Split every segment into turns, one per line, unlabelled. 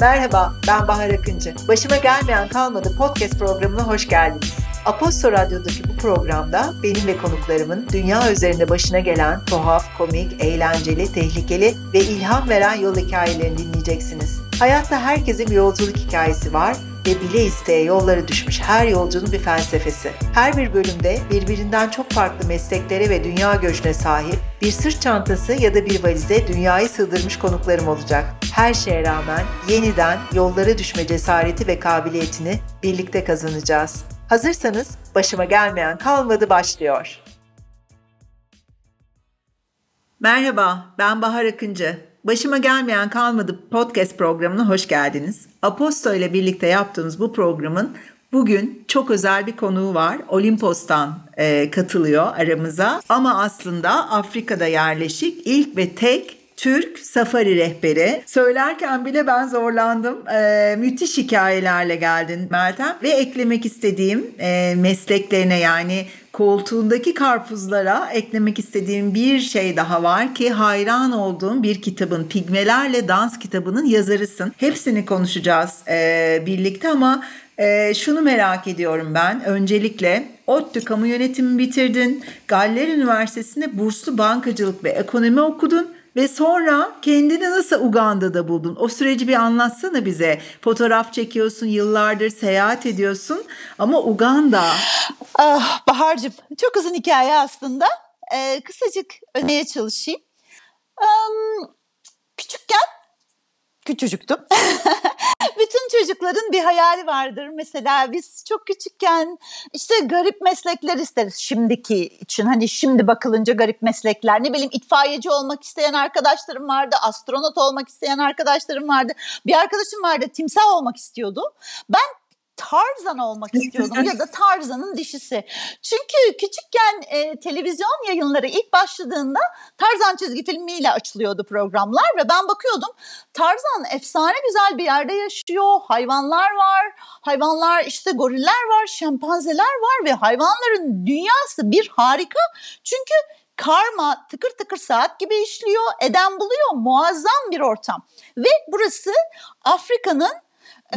Merhaba, ben Bahar Akıncı. Başıma gelmeyen kalmadı podcast programına hoş geldiniz. Aposto Radyo'daki bu programda benim ve konuklarımın dünya üzerinde başına gelen tuhaf, komik, eğlenceli, tehlikeli ve ilham veren yol hikayelerini dinleyeceksiniz. Hayatta herkesin bir yolculuk hikayesi var ve bile isteye yollara düşmüş her yolcunun bir felsefesi. Her bir bölümde birbirinden çok farklı mesleklere ve dünya göçüne sahip bir sırt çantası ya da bir valize dünyayı sığdırmış konuklarım olacak. Her şeye rağmen yeniden yollara düşme cesareti ve kabiliyetini birlikte kazanacağız. Hazırsanız başıma gelmeyen kalmadı başlıyor. Merhaba, ben Bahar Akıncı. Başıma gelmeyen kalmadı podcast programına hoş geldiniz. Aposto ile birlikte yaptığımız bu programın bugün çok özel bir konuğu var. Olimpos'tan e, katılıyor aramıza. Ama aslında Afrika'da yerleşik ilk ve tek Türk safari rehberi. Söylerken bile ben zorlandım. Ee, müthiş hikayelerle geldin Meltem. Ve eklemek istediğim e, mesleklerine yani koltuğundaki karpuzlara eklemek istediğim bir şey daha var ki hayran olduğum bir kitabın Pigmelerle Dans kitabının yazarısın. Hepsini konuşacağız e, birlikte ama e, şunu merak ediyorum ben. Öncelikle ODTÜ Kamu Yönetimi bitirdin. Galler Üniversitesi'nde burslu bankacılık ve ekonomi okudun. Ve sonra kendini nasıl Uganda'da buldun? O süreci bir anlatsana bize. Fotoğraf çekiyorsun, yıllardır seyahat ediyorsun ama Uganda.
Ah, Bahar'cığım çok uzun hikaye aslında. Ee, kısacık önemeye çalışayım. Um, küçükken küçücüktüm. Bütün çocukların bir hayali vardır. Mesela biz çok küçükken işte garip meslekler isteriz şimdiki için. Hani şimdi bakılınca garip meslekler. Ne bileyim itfaiyeci olmak isteyen arkadaşlarım vardı. Astronot olmak isteyen arkadaşlarım vardı. Bir arkadaşım vardı timsah olmak istiyordu. Ben Tarzan olmak istiyordum ya da Tarzan'ın dişisi. Çünkü küçükken e, televizyon yayınları ilk başladığında Tarzan çizgi filmiyle açılıyordu programlar ve ben bakıyordum Tarzan efsane güzel bir yerde yaşıyor. Hayvanlar var. Hayvanlar işte goriller var, şempanzeler var ve hayvanların dünyası bir harika. Çünkü karma tıkır tıkır saat gibi işliyor, eden buluyor. Muazzam bir ortam. Ve burası Afrika'nın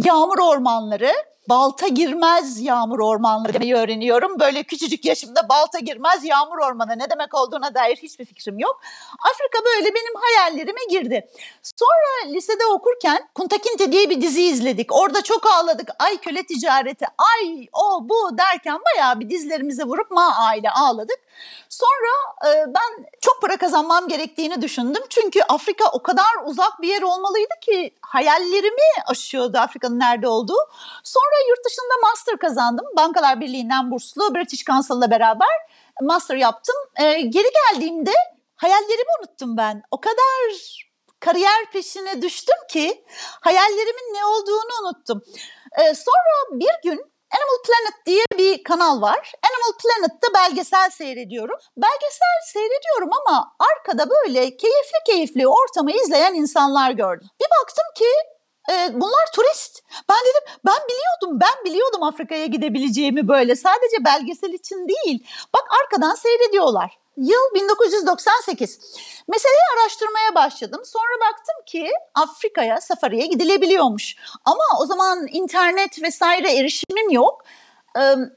yağmur ormanları, balta girmez yağmur ormanları demeyi öğreniyorum. Böyle küçücük yaşımda balta girmez yağmur ormanı ne demek olduğuna dair hiçbir fikrim yok. Afrika böyle benim hayallerime girdi. Sonra lisede okurken Kuntakinte diye bir dizi izledik. Orada çok ağladık. Ay köle ticareti, ay o bu derken bayağı bir dizlerimize vurup ma aile ağladık. Sonra e, ben çok para kazanmam gerektiğini düşündüm. Çünkü Afrika o kadar uzak bir yer olmalıydı ki hayallerimi aşıyordu Afrika'nın nerede olduğu. Sonra yurt dışında master kazandım. Bankalar Birliği'nden burslu British Council'la beraber master yaptım. E, geri geldiğimde hayallerimi unuttum ben. O kadar kariyer peşine düştüm ki hayallerimin ne olduğunu unuttum. E, sonra bir gün Animal Planet diye bir kanal var. Animal Planet'te belgesel seyrediyorum. Belgesel seyrediyorum ama arkada böyle keyifli keyifli ortamı izleyen insanlar gördüm. Bir baktım ki e, bunlar turist. Ben dedim ben biliyordum ben biliyordum Afrika'ya gidebileceğimi böyle sadece belgesel için değil. Bak arkadan seyrediyorlar. Yıl 1998. Meseleyi araştırmaya başladım. Sonra baktım ki Afrika'ya safariye gidilebiliyormuş. Ama o zaman internet vesaire erişimim yok.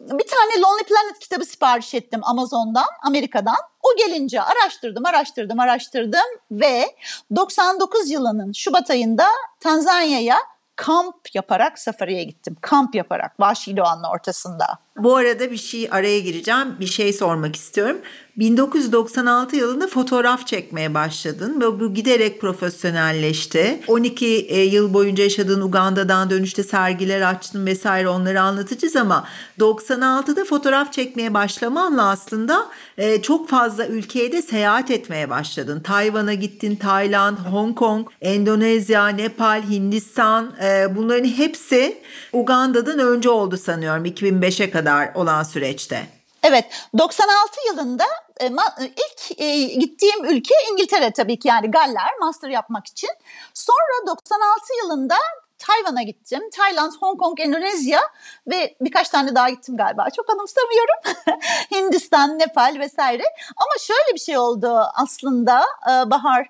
Bir tane Lonely Planet kitabı sipariş ettim Amazon'dan, Amerika'dan. O gelince araştırdım, araştırdım, araştırdım ve 99 yılının Şubat ayında Tanzanya'ya kamp yaparak safariye gittim. Kamp yaparak Vahşi Doğan'ın ortasında.
Bu arada bir şey araya gireceğim. Bir şey sormak istiyorum. 1996 yılında fotoğraf çekmeye başladın ve bu giderek profesyonelleşti. 12 e, yıl boyunca yaşadığın Uganda'dan dönüşte sergiler açtın vesaire onları anlatacağız ama 96'da fotoğraf çekmeye başlamanla aslında e, çok fazla ülkeye de seyahat etmeye başladın. Tayvan'a gittin, Tayland, Hong Kong, Endonezya, Nepal, Hindistan e, bunların hepsi Uganda'dan önce oldu sanıyorum 2005'e kadar olan süreçte.
Evet 96 yılında e, ilk e, gittiğim ülke İngiltere tabii ki yani Galler master yapmak için. Sonra 96 yılında Tayvan'a gittim. Tayland, Hong Kong, Endonezya ve birkaç tane daha gittim galiba. Çok anımsamıyorum. Hindistan, Nepal vesaire. Ama şöyle bir şey oldu aslında e, Bahar.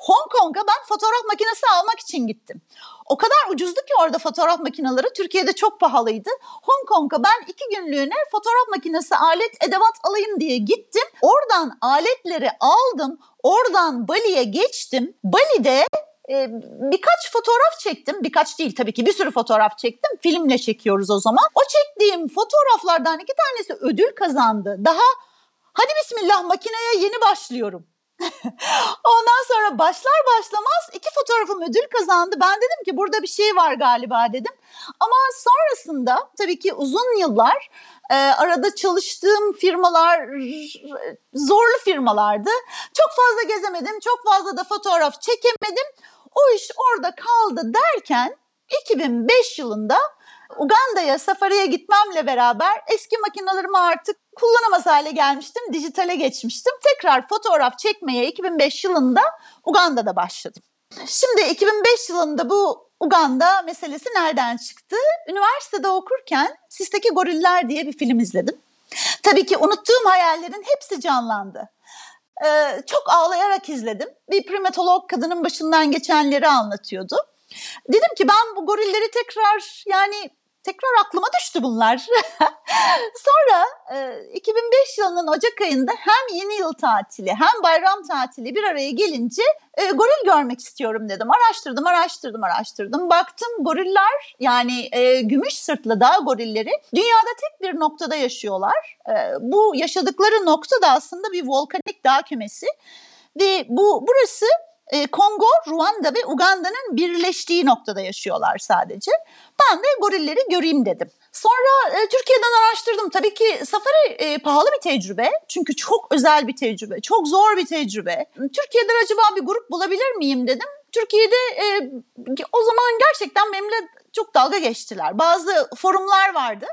Hong Kong'a ben fotoğraf makinesi almak için gittim. O kadar ucuzdu ki orada fotoğraf makineleri. Türkiye'de çok pahalıydı. Hong Kong'a ben iki günlüğüne fotoğraf makinesi alet edevat alayım diye gittim. Oradan aletleri aldım. Oradan Bali'ye geçtim. Bali'de e, birkaç fotoğraf çektim. Birkaç değil tabii ki bir sürü fotoğraf çektim. Filmle çekiyoruz o zaman. O çektiğim fotoğraflardan iki tanesi ödül kazandı. Daha hadi bismillah makineye yeni başlıyorum. Ondan sonra başlar başlamaz iki fotoğrafım ödül kazandı. Ben dedim ki burada bir şey var galiba dedim. Ama sonrasında tabii ki uzun yıllar e, arada çalıştığım firmalar zorlu firmalardı. Çok fazla gezemedim, çok fazla da fotoğraf çekemedim. O iş orada kaldı derken 2005 yılında Uganda'ya safariye gitmemle beraber eski makinalarımı artık kullanamaz hale gelmiştim. Dijitale geçmiştim. Tekrar fotoğraf çekmeye 2005 yılında Uganda'da başladım. Şimdi 2005 yılında bu Uganda meselesi nereden çıktı? Üniversitede okurken Sisteki Goriller diye bir film izledim. Tabii ki unuttuğum hayallerin hepsi canlandı. Ee, çok ağlayarak izledim. Bir primatolog kadının başından geçenleri anlatıyordu. Dedim ki ben bu gorilleri tekrar yani tekrar aklıma düştü bunlar. Sonra e, 2005 yılının Ocak ayında hem yeni yıl tatili hem bayram tatili bir araya gelince e, goril görmek istiyorum dedim. Araştırdım, araştırdım, araştırdım. Baktım goriller yani e, gümüş sırtlı dağ gorilleri dünyada tek bir noktada yaşıyorlar. E, bu yaşadıkları nokta da aslında bir volkanik dağ kümesi. Ve bu burası e, Kongo, Ruanda ve Uganda'nın birleştiği noktada yaşıyorlar sadece. Ben de gorilleri göreyim dedim. Sonra e, Türkiye'den araştırdım. Tabii ki safari e, pahalı bir tecrübe. Çünkü çok özel bir tecrübe, çok zor bir tecrübe. Türkiye'den acaba bir grup bulabilir miyim dedim. Türkiye'de e, o zaman gerçekten benimle çok dalga geçtiler. Bazı forumlar vardı.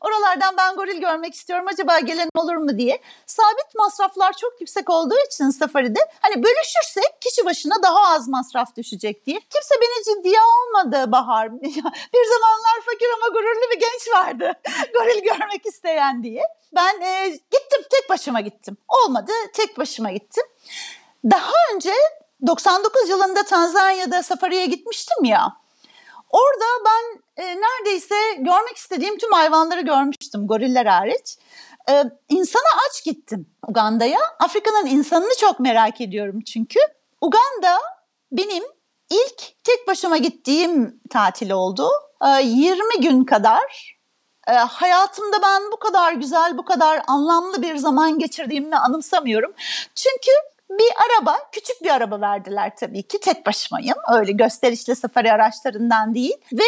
Oralardan ben goril görmek istiyorum acaba gelen olur mu diye. Sabit masraflar çok yüksek olduğu için safaride hani bölüşürsek kişi başına daha az masraf düşecek diye. Kimse beni ciddiye almadı Bahar. bir zamanlar fakir ama gururlu bir genç vardı. goril görmek isteyen diye. Ben e, gittim tek başıma gittim. Olmadı tek başıma gittim. Daha önce 99 yılında Tanzanya'da safariye gitmiştim ya. Orada ben e, neredeyse görmek istediğim tüm hayvanları görmüştüm goriller hariç. E, insana aç gittim Uganda'ya. Afrika'nın insanını çok merak ediyorum çünkü. Uganda benim ilk tek başıma gittiğim tatil oldu. E, 20 gün kadar e, hayatımda ben bu kadar güzel, bu kadar anlamlı bir zaman geçirdiğimi anımsamıyorum. Çünkü bir araba, küçük bir araba verdiler tabii ki. Tek başımayım. Öyle gösterişli safari araçlarından değil. Ve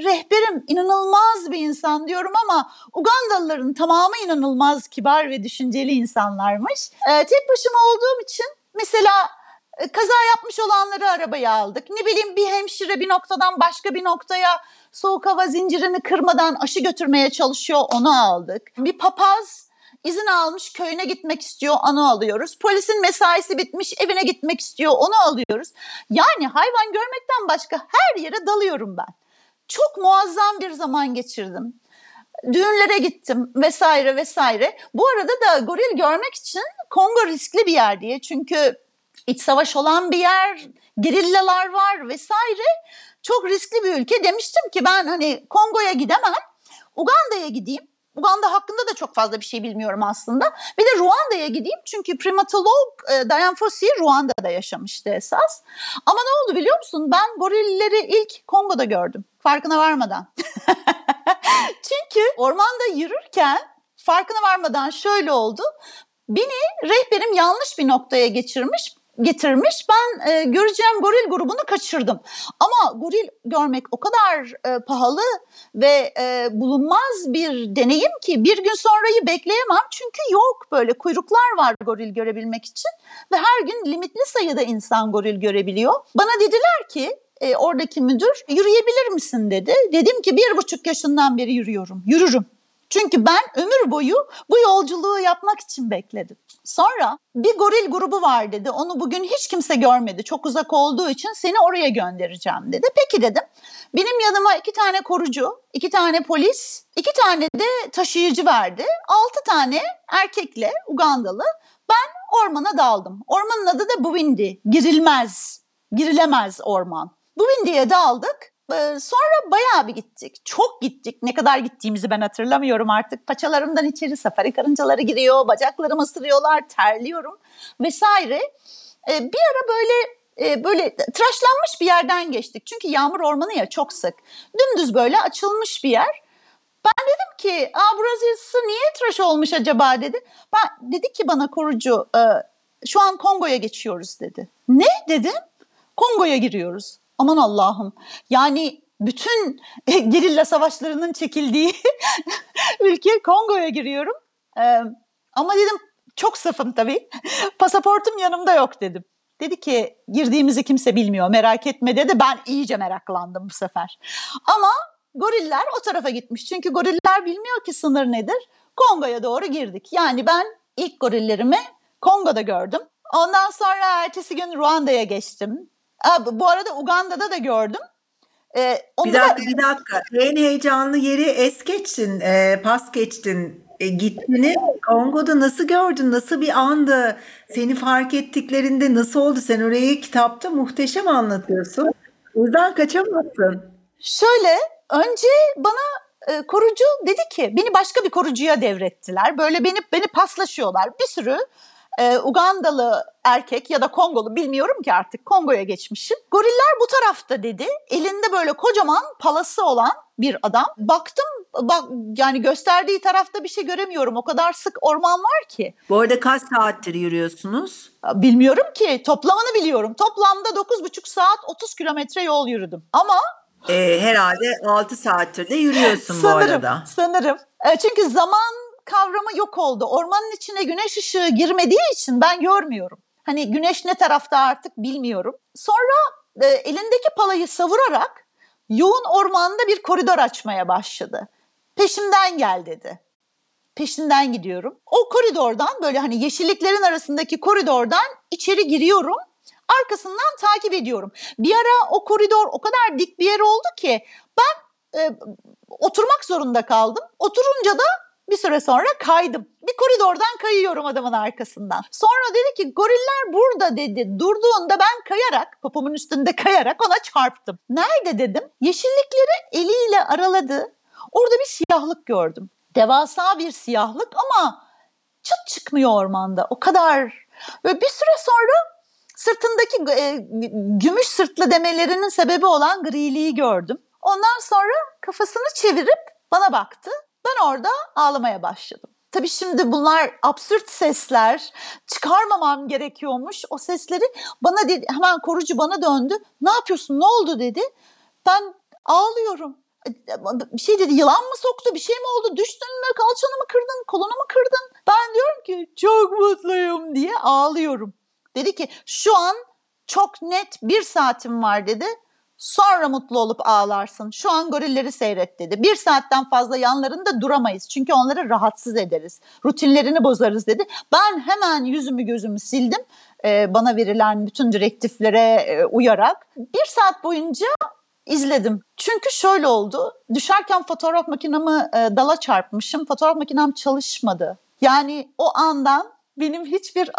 rehberim inanılmaz bir insan diyorum ama Ugandalıların tamamı inanılmaz kibar ve düşünceli insanlarmış. Ee, tek başıma olduğum için mesela e, kaza yapmış olanları arabaya aldık. Ne bileyim bir hemşire bir noktadan başka bir noktaya soğuk hava zincirini kırmadan aşı götürmeye çalışıyor onu aldık. Bir papaz izin almış köyüne gitmek istiyor onu alıyoruz. Polisin mesaisi bitmiş evine gitmek istiyor onu alıyoruz. Yani hayvan görmekten başka her yere dalıyorum ben. Çok muazzam bir zaman geçirdim. Düğünlere gittim vesaire vesaire. Bu arada da goril görmek için Kongo riskli bir yer diye. Çünkü iç savaş olan bir yer, gerillalar var vesaire. Çok riskli bir ülke. Demiştim ki ben hani Kongo'ya gidemem. Uganda'ya gideyim. Uganda hakkında da çok fazla bir şey bilmiyorum aslında. Bir de Ruanda'ya gideyim çünkü primatolog e, Diane Fossey Ruanda'da yaşamıştı esas. Ama ne oldu biliyor musun? Ben gorilleri ilk Kongo'da gördüm. Farkına varmadan. çünkü ormanda yürürken farkına varmadan şöyle oldu. Beni rehberim yanlış bir noktaya geçirmiş getirmiş. Ben e, göreceğim goril grubunu kaçırdım. Ama goril görmek o kadar e, pahalı ve e, bulunmaz bir deneyim ki bir gün sonrayı bekleyemem. Çünkü yok böyle kuyruklar var goril görebilmek için ve her gün limitli sayıda insan goril görebiliyor. Bana dediler ki e, oradaki müdür yürüyebilir misin dedi. Dedim ki bir buçuk yaşından beri yürüyorum. Yürürüm. Çünkü ben ömür boyu bu yolculuğu yapmak için bekledim. Sonra bir goril grubu var dedi. Onu bugün hiç kimse görmedi. Çok uzak olduğu için seni oraya göndereceğim dedi. Peki dedim. Benim yanıma iki tane korucu, iki tane polis, iki tane de taşıyıcı verdi. Altı tane erkekle Ugandalı ben ormana daldım. Ormanın adı da Buvindi. Girilmez, girilemez orman. Buvindiy'e daldık. Ee, sonra bayağı bir gittik. Çok gittik. Ne kadar gittiğimizi ben hatırlamıyorum artık. Paçalarımdan içeri safari karıncaları giriyor. Bacaklarımı ısırıyorlar. Terliyorum vesaire. Ee, bir ara böyle e, böyle tıraşlanmış bir yerden geçtik. Çünkü yağmur ormanı ya çok sık. Dümdüz böyle açılmış bir yer. Ben dedim ki Aa, burası niye tıraş olmuş acaba dedi. Ben, dedi ki bana korucu e, şu an Kongo'ya geçiyoruz dedi. Ne dedim? Kongo'ya giriyoruz. Aman Allah'ım. Yani bütün gerilla savaşlarının çekildiği ülke Kongo'ya giriyorum. Ee, ama dedim çok safım tabii. Pasaportum yanımda yok dedim. Dedi ki girdiğimizi kimse bilmiyor merak etme dedi. Ben iyice meraklandım bu sefer. Ama goriller o tarafa gitmiş. Çünkü goriller bilmiyor ki sınır nedir. Kongo'ya doğru girdik. Yani ben ilk gorillerimi Kongo'da gördüm. Ondan sonra ertesi gün Ruanda'ya geçtim. Bu arada Uganda'da da gördüm.
Ee, bir dakika da... bir dakika. En heyecanlı yeri es geçtin, e, pas geçtin. E, gittiğini Kongo'da nasıl gördün? Nasıl bir andı? Seni fark ettiklerinde nasıl oldu? Sen orayı kitapta muhteşem anlatıyorsun. Yüzden kaçamazsın.
Şöyle önce bana e, korucu dedi ki beni başka bir korucuya devrettiler. Böyle beni beni paslaşıyorlar. Bir sürü e, Ugandalı erkek ya da Kongolu bilmiyorum ki artık Kongo'ya geçmişim. Goriller bu tarafta dedi. Elinde böyle kocaman palası olan bir adam. Baktım bak yani gösterdiği tarafta bir şey göremiyorum. O kadar sık orman var ki.
Bu arada kaç saattir yürüyorsunuz?
Bilmiyorum ki. Toplamını biliyorum. Toplamda 9,5 saat 30 kilometre yol yürüdüm. Ama
e, herhalde 6 saattir de yürüyorsun
sanırım,
bu arada.
Sanırım. E, çünkü zaman kavramı yok oldu. Ormanın içine güneş ışığı girmediği için ben görmüyorum. Hani güneş ne tarafta artık bilmiyorum. Sonra e, elindeki palayı savurarak yoğun ormanda bir koridor açmaya başladı. Peşimden gel dedi. Peşinden gidiyorum. O koridordan böyle hani yeşilliklerin arasındaki koridordan içeri giriyorum. Arkasından takip ediyorum. Bir ara o koridor o kadar dik bir yer oldu ki ben e, oturmak zorunda kaldım. Oturunca da bir süre sonra kaydım. Bir koridordan kayıyorum adamın arkasından. Sonra dedi ki goriller burada dedi. Durduğunda ben kayarak, popomun üstünde kayarak ona çarptım. Nerede dedim. Yeşillikleri eliyle araladı. Orada bir siyahlık gördüm. Devasa bir siyahlık ama çıt çıkmıyor ormanda. O kadar. Ve bir süre sonra sırtındaki e, gümüş sırtlı demelerinin sebebi olan griliği gördüm. Ondan sonra kafasını çevirip bana baktı. Ben orada ağlamaya başladım. Tabii şimdi bunlar absürt sesler. Çıkarmamam gerekiyormuş. O sesleri bana dedi, hemen korucu bana döndü. Ne yapıyorsun? Ne oldu dedi. Ben ağlıyorum. Bir şey dedi yılan mı soktu bir şey mi oldu düştün mü kalçanı mı kırdın kolunu mu kırdın ben diyorum ki çok mutluyum diye ağlıyorum dedi ki şu an çok net bir saatim var dedi Sonra mutlu olup ağlarsın. Şu an gorilleri seyret dedi. Bir saatten fazla yanlarında duramayız. Çünkü onları rahatsız ederiz. Rutinlerini bozarız dedi. Ben hemen yüzümü gözümü sildim. Ee, bana verilen bütün direktiflere e, uyarak. Bir saat boyunca izledim. Çünkü şöyle oldu. Düşerken fotoğraf makinamı e, dala çarpmışım. Fotoğraf makinem çalışmadı. Yani o andan benim hiçbir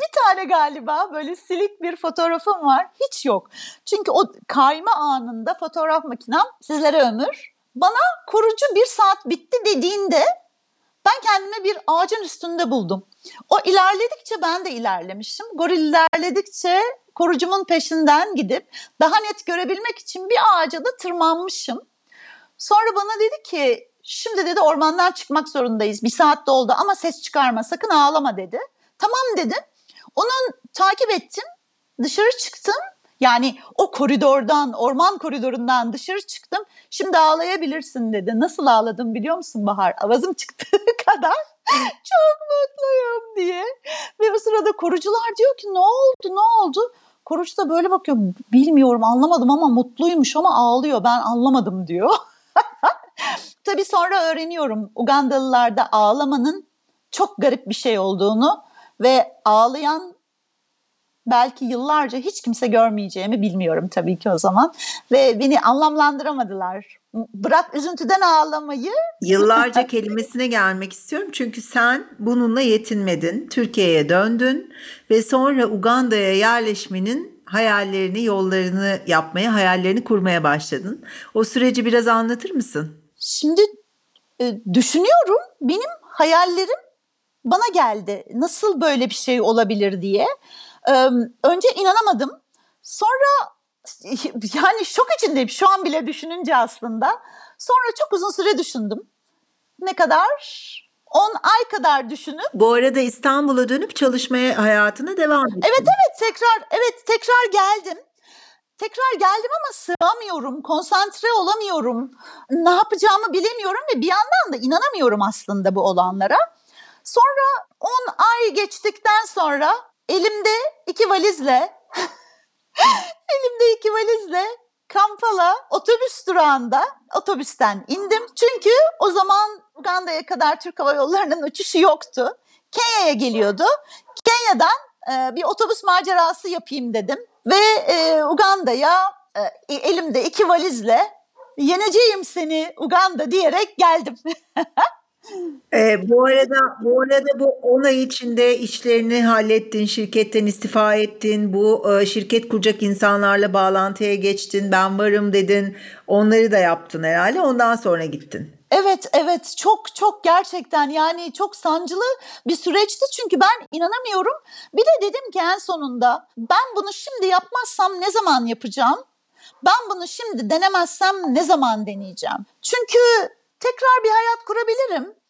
bir tane galiba böyle silik bir fotoğrafım var. Hiç yok. Çünkü o kayma anında fotoğraf makinem sizlere ömür. Bana korucu bir saat bitti dediğinde ben kendimi bir ağacın üstünde buldum. O ilerledikçe ben de ilerlemişim. Goril ilerledikçe korucumun peşinden gidip daha net görebilmek için bir ağaca da tırmanmışım. Sonra bana dedi ki şimdi dedi ormandan çıkmak zorundayız. Bir saat doldu ama ses çıkarma sakın ağlama dedi. Tamam dedim. Onun takip ettim. Dışarı çıktım. Yani o koridordan, orman koridorundan dışarı çıktım. Şimdi ağlayabilirsin dedi. Nasıl ağladım biliyor musun Bahar? Avazım çıktığı kadar çok mutluyum diye. Ve o sırada korucular diyor ki ne oldu ne oldu? Korucu da böyle bakıyor bilmiyorum anlamadım ama mutluymuş ama ağlıyor ben anlamadım diyor. tabii sonra öğreniyorum Ugandalılarda ağlamanın çok garip bir şey olduğunu ve ağlayan belki yıllarca hiç kimse görmeyeceğimi bilmiyorum tabii ki o zaman. Ve beni anlamlandıramadılar. Bırak üzüntüden ağlamayı.
Yıllarca kelimesine gelmek istiyorum çünkü sen bununla yetinmedin. Türkiye'ye döndün ve sonra Uganda'ya yerleşmenin hayallerini, yollarını yapmaya, hayallerini kurmaya başladın. O süreci biraz anlatır mısın?
Şimdi e, düşünüyorum benim hayallerim bana geldi. Nasıl böyle bir şey olabilir diye. E, önce inanamadım. Sonra yani şok içindeyim şu an bile düşününce aslında. Sonra çok uzun süre düşündüm. Ne kadar? 10 ay kadar düşünüp.
Bu arada İstanbul'a dönüp çalışmaya hayatına devam ettin.
Evet evet tekrar evet tekrar geldim. Tekrar geldim ama sığamıyorum, konsantre olamıyorum. Ne yapacağımı bilemiyorum ve bir yandan da inanamıyorum aslında bu olanlara. Sonra 10 ay geçtikten sonra elimde iki valizle elimde iki valizle Kampala otobüs durağında otobüsten indim. Çünkü o zaman Uganda'ya kadar Türk Hava Yolları'nın uçuşu yoktu. Kenya'ya geliyordu. Kenya'dan e, bir otobüs macerası yapayım dedim. Ve e, Uganda'ya e, elimde iki valizle yeneceğim seni Uganda diyerek geldim.
Ee, bu arada bu arada bu 10 ay içinde işlerini hallettin, şirketten istifa ettin, bu e, şirket kuracak insanlarla bağlantıya geçtin, ben varım dedin, onları da yaptın herhalde, ondan sonra gittin.
Evet evet çok çok gerçekten yani çok sancılı bir süreçti çünkü ben inanamıyorum. Bir de dedim ki en sonunda ben bunu şimdi yapmazsam ne zaman yapacağım? Ben bunu şimdi denemezsem ne zaman deneyeceğim? Çünkü tekrar bir hayat kurabilirim.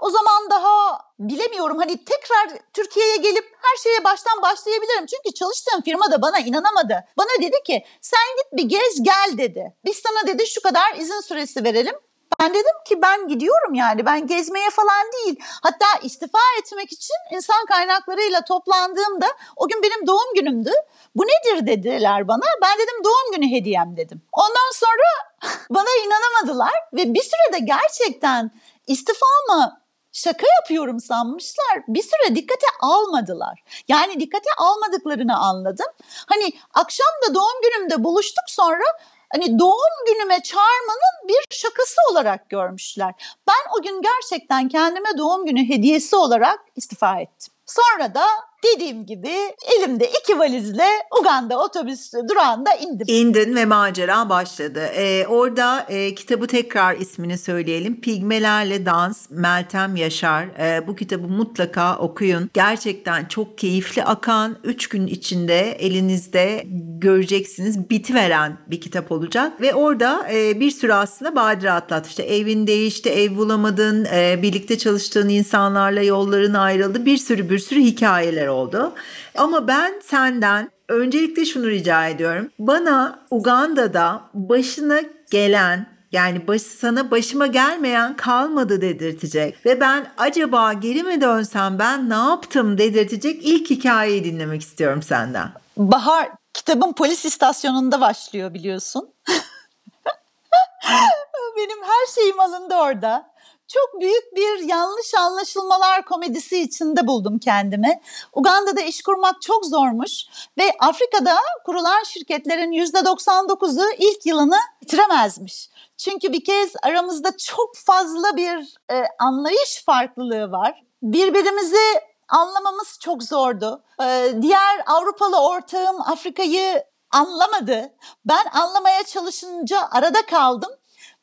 O zaman daha bilemiyorum hani tekrar Türkiye'ye gelip her şeye baştan başlayabilirim. Çünkü çalıştığım firma da bana inanamadı. Bana dedi ki sen git bir gez gel dedi. Biz sana dedi şu kadar izin süresi verelim. Ben dedim ki ben gidiyorum yani ben gezmeye falan değil. Hatta istifa etmek için insan kaynaklarıyla toplandığımda o gün benim doğum günümdü. Bu nedir dediler bana. Ben dedim doğum günü hediyem dedim. Ondan sonra bana inanamadılar ve bir sürede gerçekten istifamı şaka yapıyorum sanmışlar. Bir süre dikkate almadılar. Yani dikkate almadıklarını anladım. Hani akşam da doğum günümde buluştuk sonra hani doğum günüme çağırmanın bir şakası olarak görmüşler. Ben o gün gerçekten kendime doğum günü hediyesi olarak istifa ettim. Sonra da dediğim gibi elimde iki valizle Uganda otobüs durağında indim.
İndin ve macera başladı. Ee, orada e, kitabı tekrar ismini söyleyelim. Pigmelerle Dans, Meltem Yaşar. Ee, bu kitabı mutlaka okuyun. Gerçekten çok keyifli akan, üç gün içinde elinizde göreceksiniz bitiveren bir kitap olacak. Ve orada e, bir sürü aslında badire atlat. İşte evin değişti, ev bulamadın, e, birlikte çalıştığın insanlarla yolların ayrıldı. Bir sürü bir sürü hikayeler oldu. Ama ben senden öncelikle şunu rica ediyorum. Bana Uganda'da başına gelen yani baş, sana başıma gelmeyen kalmadı dedirtecek ve ben acaba geri mi dönsem ben ne yaptım dedirtecek ilk hikayeyi dinlemek istiyorum senden.
Bahar kitabın polis istasyonunda başlıyor biliyorsun. Benim her şeyim alındı orada çok büyük bir yanlış anlaşılmalar komedisi içinde buldum kendimi. Uganda'da iş kurmak çok zormuş ve Afrika'da kurulan şirketlerin %99'u ilk yılını bitiremezmiş. Çünkü bir kez aramızda çok fazla bir e, anlayış farklılığı var. Birbirimizi anlamamız çok zordu. E, diğer Avrupalı ortağım Afrika'yı anlamadı. Ben anlamaya çalışınca arada kaldım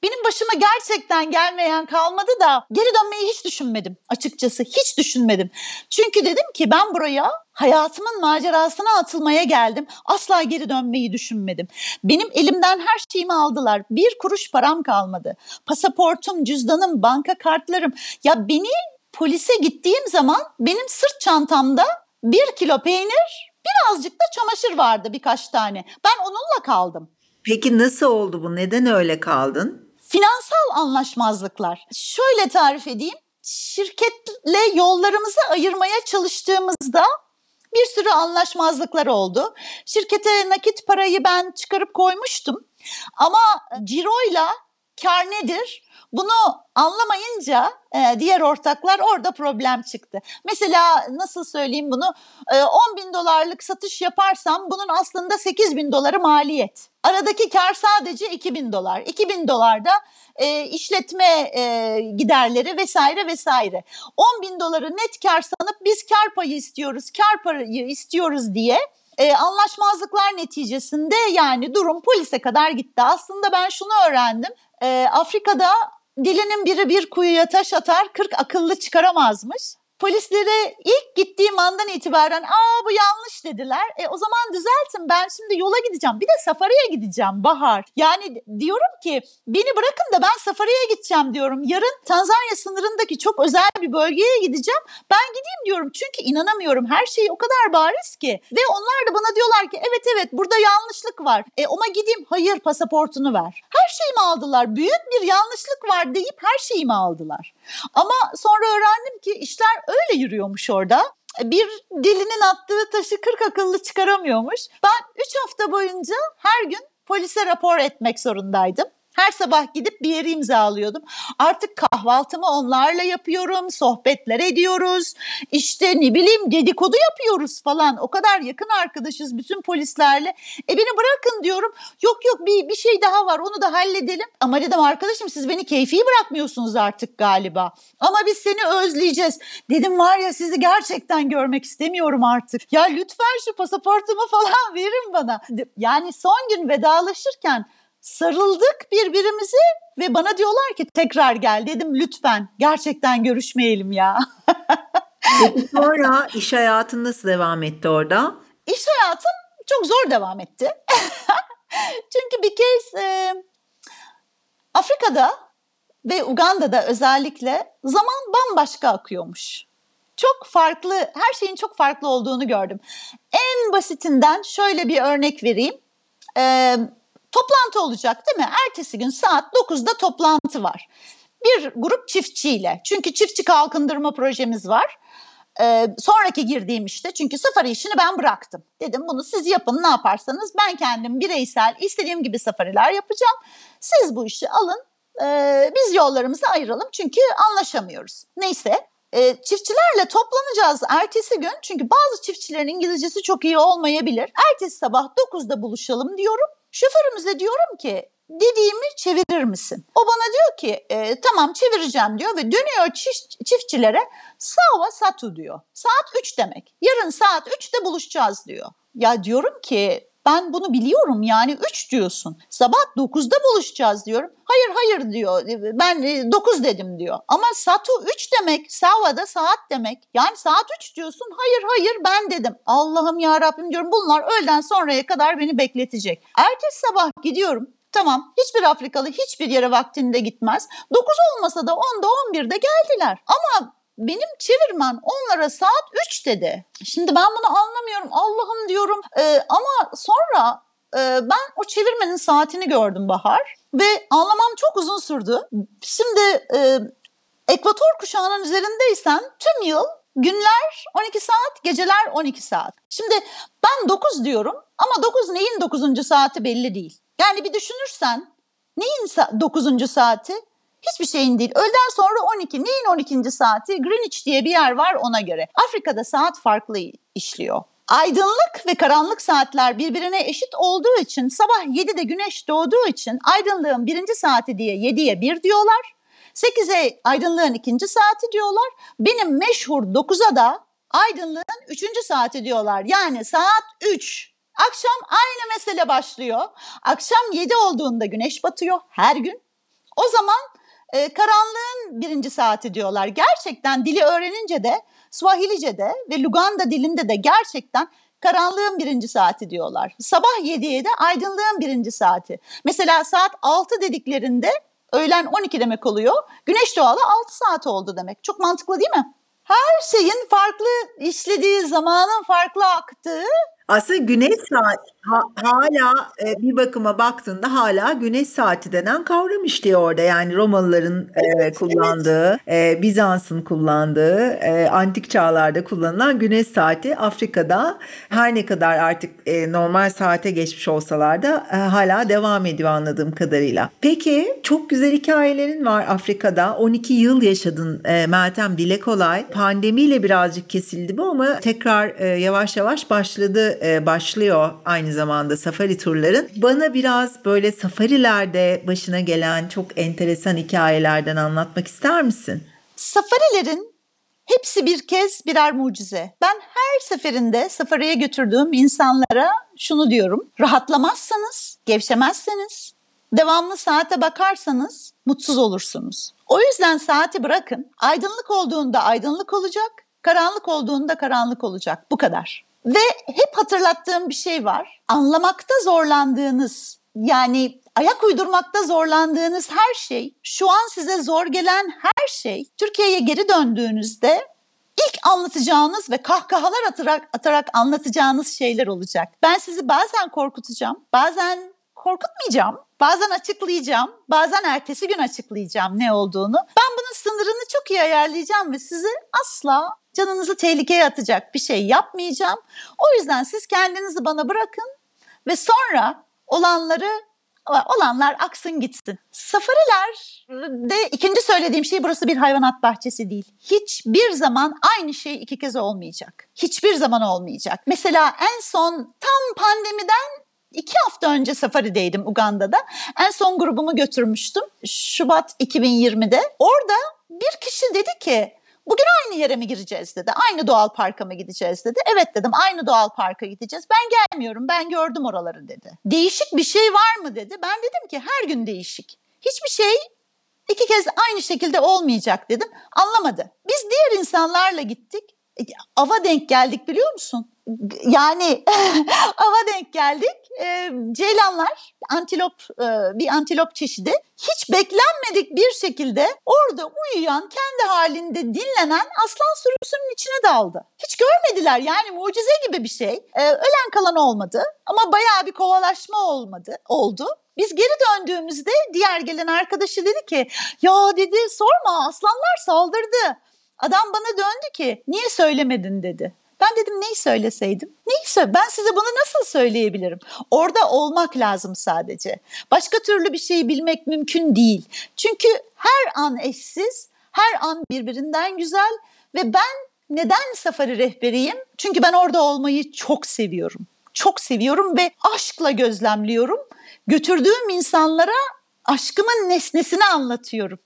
benim başıma gerçekten gelmeyen kalmadı da geri dönmeyi hiç düşünmedim açıkçası hiç düşünmedim. Çünkü dedim ki ben buraya hayatımın macerasına atılmaya geldim. Asla geri dönmeyi düşünmedim. Benim elimden her şeyimi aldılar. Bir kuruş param kalmadı. Pasaportum, cüzdanım, banka kartlarım. Ya beni polise gittiğim zaman benim sırt çantamda bir kilo peynir, birazcık da çamaşır vardı birkaç tane. Ben onunla kaldım.
Peki nasıl oldu bu? Neden öyle kaldın?
Finansal anlaşmazlıklar. Şöyle tarif edeyim. Şirketle yollarımızı ayırmaya çalıştığımızda bir sürü anlaşmazlıklar oldu. Şirkete nakit parayı ben çıkarıp koymuştum. Ama ciroyla kar nedir? Bunu anlamayınca e, diğer ortaklar orada problem çıktı. Mesela nasıl söyleyeyim bunu? E, 10 bin dolarlık satış yaparsam bunun aslında 8 bin doları maliyet. Aradaki kar sadece 2 bin dolar. 2 bin dolar da e, işletme e, giderleri vesaire vesaire. 10 bin doları net kar sanıp biz kar payı istiyoruz, kar payı istiyoruz diye e, anlaşmazlıklar neticesinde yani durum polise kadar gitti. Aslında ben şunu öğrendim. E, Afrika'da dilinin biri bir kuyuya taş atar, 40 akıllı çıkaramazmış. Polislere ilk gittiğim andan itibaren aa bu yanlış dediler. E o zaman düzeltin ben şimdi yola gideceğim. Bir de safariye gideceğim Bahar. Yani diyorum ki beni bırakın da ben safariye gideceğim diyorum. Yarın Tanzanya sınırındaki çok özel bir bölgeye gideceğim. Ben gideyim diyorum çünkü inanamıyorum. Her şey o kadar bariz ki. Ve onlar da bana diyorlar ki evet evet burada yanlışlık var. E ama gideyim hayır pasaportunu ver. Her şeyimi aldılar. Büyük bir yanlışlık var deyip her şeyimi aldılar. Ama sonra öğrendim ki işler öyle yürüyormuş orada. Bir dilinin attığı taşı 40 akıllı çıkaramıyormuş. Ben 3 hafta boyunca her gün polise rapor etmek zorundaydım. Her sabah gidip bir yeri imzalıyordum. Artık kahvaltımı onlarla yapıyorum, sohbetler ediyoruz. İşte ne bileyim dedikodu yapıyoruz falan. O kadar yakın arkadaşız bütün polislerle. E beni bırakın diyorum. Yok yok bir, bir şey daha var onu da halledelim. Ama dedim arkadaşım siz beni keyfi bırakmıyorsunuz artık galiba. Ama biz seni özleyeceğiz. Dedim var ya sizi gerçekten görmek istemiyorum artık. Ya lütfen şu pasaportumu falan verin bana. Yani son gün vedalaşırken sarıldık birbirimize ve bana diyorlar ki tekrar gel dedim lütfen gerçekten görüşmeyelim ya.
Peki sonra iş hayatın nasıl devam etti orada?
İş hayatım çok zor devam etti. Çünkü bir kez e, Afrika'da ve Uganda'da özellikle zaman bambaşka akıyormuş. Çok farklı, her şeyin çok farklı olduğunu gördüm. En basitinden şöyle bir örnek vereyim. E, toplantı olacak değil mi? Ertesi gün saat 9'da toplantı var. Bir grup çiftçiyle. Çünkü çiftçi kalkındırma projemiz var. Ee, sonraki girdiğim işte çünkü safari işini ben bıraktım. Dedim bunu siz yapın ne yaparsanız ben kendim bireysel istediğim gibi safariler yapacağım. Siz bu işi alın e, biz yollarımızı ayıralım çünkü anlaşamıyoruz. Neyse e, çiftçilerle toplanacağız ertesi gün çünkü bazı çiftçilerin İngilizcesi çok iyi olmayabilir. Ertesi sabah 9'da buluşalım diyorum. Şoförümüze diyorum ki dediğimi çevirir misin? O bana diyor ki e, tamam çevireceğim diyor ve dönüyor çift, çiftçilere Sava Satu diyor. Saat 3 demek. Yarın saat 3'te buluşacağız diyor. Ya diyorum ki ben bunu biliyorum yani 3 diyorsun. Sabah 9'da buluşacağız diyorum. Hayır hayır diyor. Ben 9 dedim diyor. Ama Satu 3 demek. Sava'da saat demek. Yani saat 3 diyorsun. Hayır hayır ben dedim. Allah'ım ya Rabbim diyorum. Bunlar öğleden sonraya kadar beni bekletecek. Ertesi sabah gidiyorum. Tamam hiçbir Afrikalı hiçbir yere vaktinde gitmez. 9 olmasa da 10'da 11'de geldiler. Ama benim çevirmen onlara saat 3 dedi. Şimdi ben bunu anlamıyorum. Allah'ım diyorum. Ee, ama sonra e, ben o çevirmenin saatini gördüm Bahar. Ve anlamam çok uzun sürdü. Şimdi e, ekvator kuşağının üzerindeysen tüm yıl günler 12 saat, geceler 12 saat. Şimdi ben 9 diyorum ama 9 neyin 9. saati belli değil. Yani bir düşünürsen neyin 9. saati? Hiçbir şeyin değil. Öğleden sonra 12. Neyin 12. saati? Greenwich diye bir yer var ona göre. Afrika'da saat farklı işliyor. Aydınlık ve karanlık saatler birbirine eşit olduğu için sabah 7'de güneş doğduğu için aydınlığın birinci saati diye 7'ye 1 diyorlar. 8'e aydınlığın ikinci saati diyorlar. Benim meşhur 9'a da aydınlığın üçüncü saati diyorlar. Yani saat 3. Akşam aynı mesele başlıyor. Akşam 7 olduğunda güneş batıyor her gün. O zaman e, karanlığın birinci saati diyorlar. Gerçekten dili öğrenince de Swahilice'de ve Luganda dilinde de gerçekten karanlığın birinci saati diyorlar. Sabah 7'ye de aydınlığın birinci saati. Mesela saat 6 dediklerinde öğlen 12 demek oluyor. Güneş doğalı 6 saat oldu demek. Çok mantıklı değil mi? Her şeyin farklı işlediği, zamanın farklı aktığı
Aslında güneş saati ha, hala e, bir bakıma baktığında hala güneş saati denen kavram işte orada. Yani Romalıların e, kullandığı, evet. e, Bizans'ın kullandığı, e, antik çağlarda kullanılan güneş saati Afrika'da her ne kadar artık e, normal saate geçmiş olsalar da e, hala devam ediyor anladığım kadarıyla. Peki çok güzel hikayelerin var Afrika'da. 12 yıl yaşadın e, Meltem dile kolay. Pandemiyle birazcık kesildi bu ama tekrar e, yavaş yavaş başladı e, başlıyor aynı zamanda safari turların. Bana biraz böyle safarilerde başına gelen çok enteresan hikayelerden anlatmak ister misin?
Safarilerin hepsi bir kez birer mucize. Ben her seferinde safariye götürdüğüm insanlara şunu diyorum. Rahatlamazsanız, gevşemezseniz, devamlı saate bakarsanız mutsuz olursunuz. O yüzden saati bırakın. Aydınlık olduğunda aydınlık olacak, karanlık olduğunda karanlık olacak. Bu kadar. Ve hep hatırlattığım bir şey var. Anlamakta zorlandığınız yani ayak uydurmakta zorlandığınız her şey, şu an size zor gelen her şey Türkiye'ye geri döndüğünüzde ilk anlatacağınız ve kahkahalar atarak, atarak anlatacağınız şeyler olacak. Ben sizi bazen korkutacağım, bazen korkutmayacağım, bazen açıklayacağım, bazen ertesi gün açıklayacağım ne olduğunu. Ben bunun sınırını çok iyi ayarlayacağım ve sizi asla canınızı tehlikeye atacak bir şey yapmayacağım. O yüzden siz kendinizi bana bırakın ve sonra olanları olanlar aksın gitsin. Safariler de ikinci söylediğim şey burası bir hayvanat bahçesi değil. Hiçbir zaman aynı şey iki kez olmayacak. Hiçbir zaman olmayacak. Mesela en son tam pandemiden iki hafta önce safarideydim Uganda'da. En son grubumu götürmüştüm Şubat 2020'de. Orada bir kişi dedi ki Bugün aynı yere mi gireceğiz dedi. Aynı doğal parka mı gideceğiz dedi. Evet dedim aynı doğal parka gideceğiz. Ben gelmiyorum ben gördüm oraları dedi. Değişik bir şey var mı dedi. Ben dedim ki her gün değişik. Hiçbir şey iki kez aynı şekilde olmayacak dedim. Anlamadı. Biz diğer insanlarla gittik. E, ava denk geldik biliyor musun? Yani ava denk geldik. E, ceylanlar, antilop, e, bir antilop çeşidi. Hiç beklenmedik bir şekilde orada uyuyan, kendi halinde dinlenen aslan sürüsünün içine daldı. Hiç görmediler yani mucize gibi bir şey. E, ölen kalan olmadı ama bayağı bir kovalaşma olmadı, oldu. Biz geri döndüğümüzde diğer gelen arkadaşı dedi ki ya dedi sorma aslanlar saldırdı. Adam bana döndü ki niye söylemedin dedi. Ben dedim neyi söyleseydim? Neyi söyle? Ben size bunu nasıl söyleyebilirim? Orada olmak lazım sadece. Başka türlü bir şeyi bilmek mümkün değil. Çünkü her an eşsiz, her an birbirinden güzel ve ben neden safari rehberiyim? Çünkü ben orada olmayı çok seviyorum. Çok seviyorum ve aşkla gözlemliyorum. Götürdüğüm insanlara aşkımın nesnesini anlatıyorum.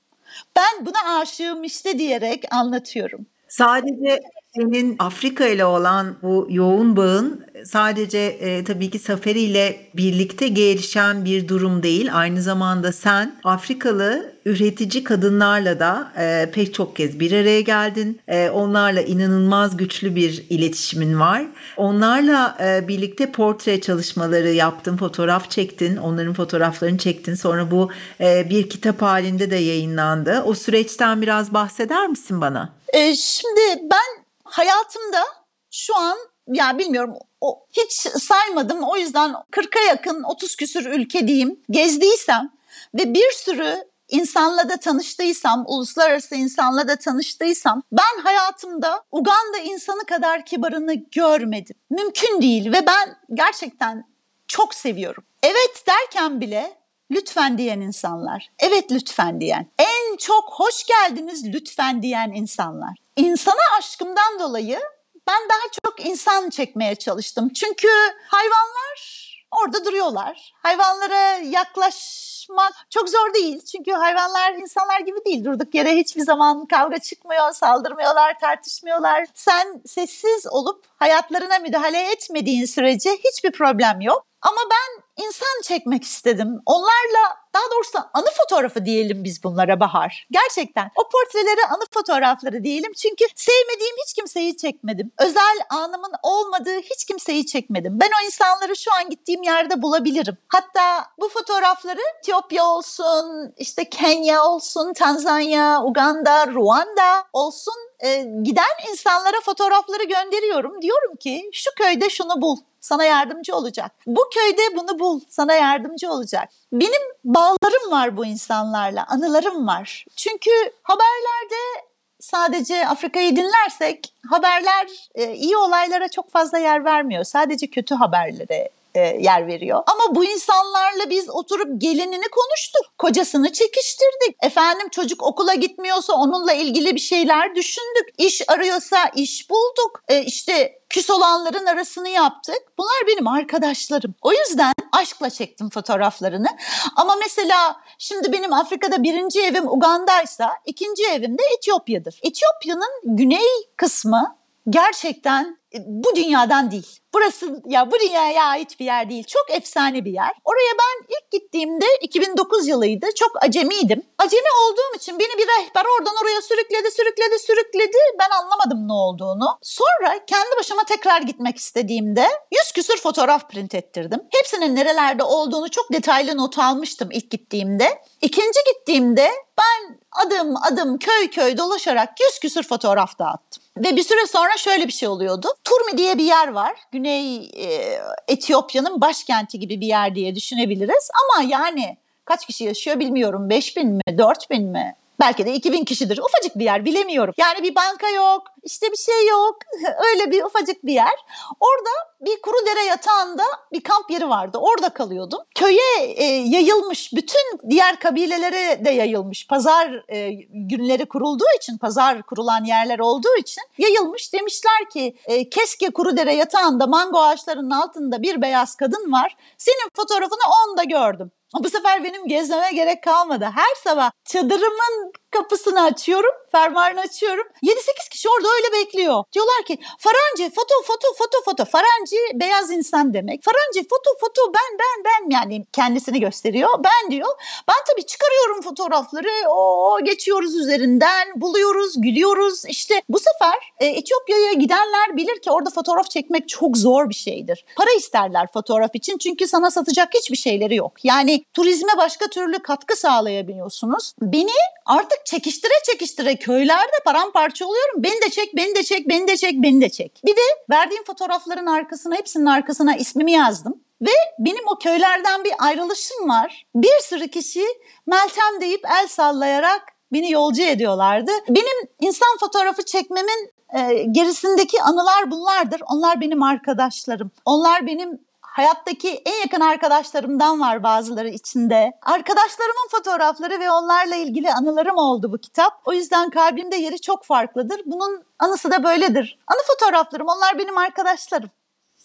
Ben buna aşığım işte diyerek anlatıyorum.
Sadece senin Afrika ile olan bu yoğun bağın sadece e, tabii ki Safari ile birlikte gelişen bir durum değil. Aynı zamanda sen Afrikalı üretici kadınlarla da e, pek çok kez bir araya geldin. E, onlarla inanılmaz güçlü bir iletişimin var. Onlarla e, birlikte portre çalışmaları yaptın, fotoğraf çektin, onların fotoğraflarını çektin. Sonra bu e, bir kitap halinde de yayınlandı. O süreçten biraz bahseder misin bana?
E, şimdi ben hayatımda şu an yani bilmiyorum o, hiç saymadım o yüzden 40'a yakın 30 küsür ülke diyeyim gezdiysem ve bir sürü insanla da tanıştıysam, uluslararası insanla da tanıştıysam ben hayatımda Uganda insanı kadar kibarını görmedim. Mümkün değil ve ben gerçekten çok seviyorum. Evet derken bile lütfen diyen insanlar. Evet lütfen diyen. En çok hoş geldiniz lütfen diyen insanlar. İnsana aşkımdan dolayı ben daha çok insan çekmeye çalıştım. Çünkü hayvanlar orada duruyorlar. Hayvanlara yaklaşmak çok zor değil. Çünkü hayvanlar insanlar gibi değil. Durduk yere hiçbir zaman kavga çıkmıyor, saldırmıyorlar, tartışmıyorlar. Sen sessiz olup hayatlarına müdahale etmediğin sürece hiçbir problem yok. Ama ben insan çekmek istedim. Onlarla daha doğrusu anı fotoğrafı diyelim biz bunlara Bahar. Gerçekten o portreleri anı fotoğrafları diyelim. Çünkü sevmediğim hiç kimseyi çekmedim. Özel anımın olmadığı hiç kimseyi çekmedim. Ben o insanları şu an gittiğim yerde bulabilirim. Hatta bu fotoğrafları Etiyopya olsun, işte Kenya olsun, Tanzanya, Uganda, Ruanda olsun e, giden insanlara fotoğrafları gönderiyorum. Diyorum ki şu köyde şunu bul sana yardımcı olacak. Bu köyde bunu bul, sana yardımcı olacak. Benim bağlarım var bu insanlarla, anılarım var. Çünkü haberlerde sadece Afrika'yı dinlersek haberler e, iyi olaylara çok fazla yer vermiyor. Sadece kötü haberlere e, yer veriyor. Ama bu insanlarla biz oturup gelinini konuştuk. Kocasını çekiştirdik. Efendim çocuk okula gitmiyorsa onunla ilgili bir şeyler düşündük. İş arıyorsa iş bulduk. E, işte küs olanların arasını yaptık. Bunlar benim arkadaşlarım. O yüzden aşkla çektim fotoğraflarını. Ama mesela şimdi benim Afrika'da birinci evim Uganda'ysa ikinci evim de Etiyopya'dır. Etiyopya'nın güney kısmı gerçekten bu dünyadan değil. Burası ya bu dünyaya ait bir yer değil. Çok efsane bir yer. Oraya ben ilk gittiğimde 2009 yılıydı. Çok acemiydim. Acemi olduğum için beni bir rehber oradan oraya sürükledi, sürükledi, sürükledi. Ben anlamadım ne olduğunu. Sonra kendi başıma tekrar gitmek istediğimde yüz küsür fotoğraf print ettirdim. Hepsinin nerelerde olduğunu çok detaylı not almıştım ilk gittiğimde. İkinci gittiğimde ben adım adım köy köy dolaşarak yüz küsür fotoğraf dağıttım. Ve bir süre sonra şöyle bir şey oluyordu. Turmi diye bir yer var. Güney e, Etiyopya'nın başkenti gibi bir yer diye düşünebiliriz. Ama yani kaç kişi yaşıyor bilmiyorum. 5 bin mi, 4 bin mi? Belki de 2000 kişidir. Ufacık bir yer bilemiyorum. Yani bir banka yok, işte bir şey yok. Öyle bir ufacık bir yer. Orada bir kuru dere yatağında bir kamp yeri vardı. Orada kalıyordum. Köye e, yayılmış, bütün diğer kabilelere de yayılmış. Pazar e, günleri kurulduğu için, pazar kurulan yerler olduğu için yayılmış. Demişler ki e, keşke kuru dere yatağında mango ağaçlarının altında bir beyaz kadın var. Senin fotoğrafını onda gördüm. Bu sefer benim gezmeme gerek kalmadı. Her sabah çadırımın kapısını açıyorum, fermuarını açıyorum. 7-8 kişi orada öyle bekliyor. Diyorlar ki Faranci foto foto foto foto. Faranci beyaz insan demek. Faranci foto foto ben ben ben yani kendisini gösteriyor. Ben diyor. Ben tabii çıkarıyorum fotoğrafları. O geçiyoruz üzerinden, buluyoruz, gülüyoruz. İşte bu sefer e, Etiyopya'ya gidenler bilir ki orada fotoğraf çekmek çok zor bir şeydir. Para isterler fotoğraf için çünkü sana satacak hiçbir şeyleri yok. Yani turizme başka türlü katkı sağlayabiliyorsunuz. Beni artık çekiştire çekiştire köylerde paramparça oluyorum. Beni de çek, beni de çek, beni de çek, beni de çek. Bir de verdiğim fotoğrafların arkasına, hepsinin arkasına ismimi yazdım. Ve benim o köylerden bir ayrılışım var. Bir sürü kişi Meltem deyip el sallayarak beni yolcu ediyorlardı. Benim insan fotoğrafı çekmemin e, gerisindeki anılar bunlardır. Onlar benim arkadaşlarım. Onlar benim hayattaki en yakın arkadaşlarımdan var bazıları içinde. Arkadaşlarımın fotoğrafları ve onlarla ilgili anılarım oldu bu kitap. O yüzden kalbimde yeri çok farklıdır. Bunun anısı da böyledir. Anı fotoğraflarım onlar benim arkadaşlarım.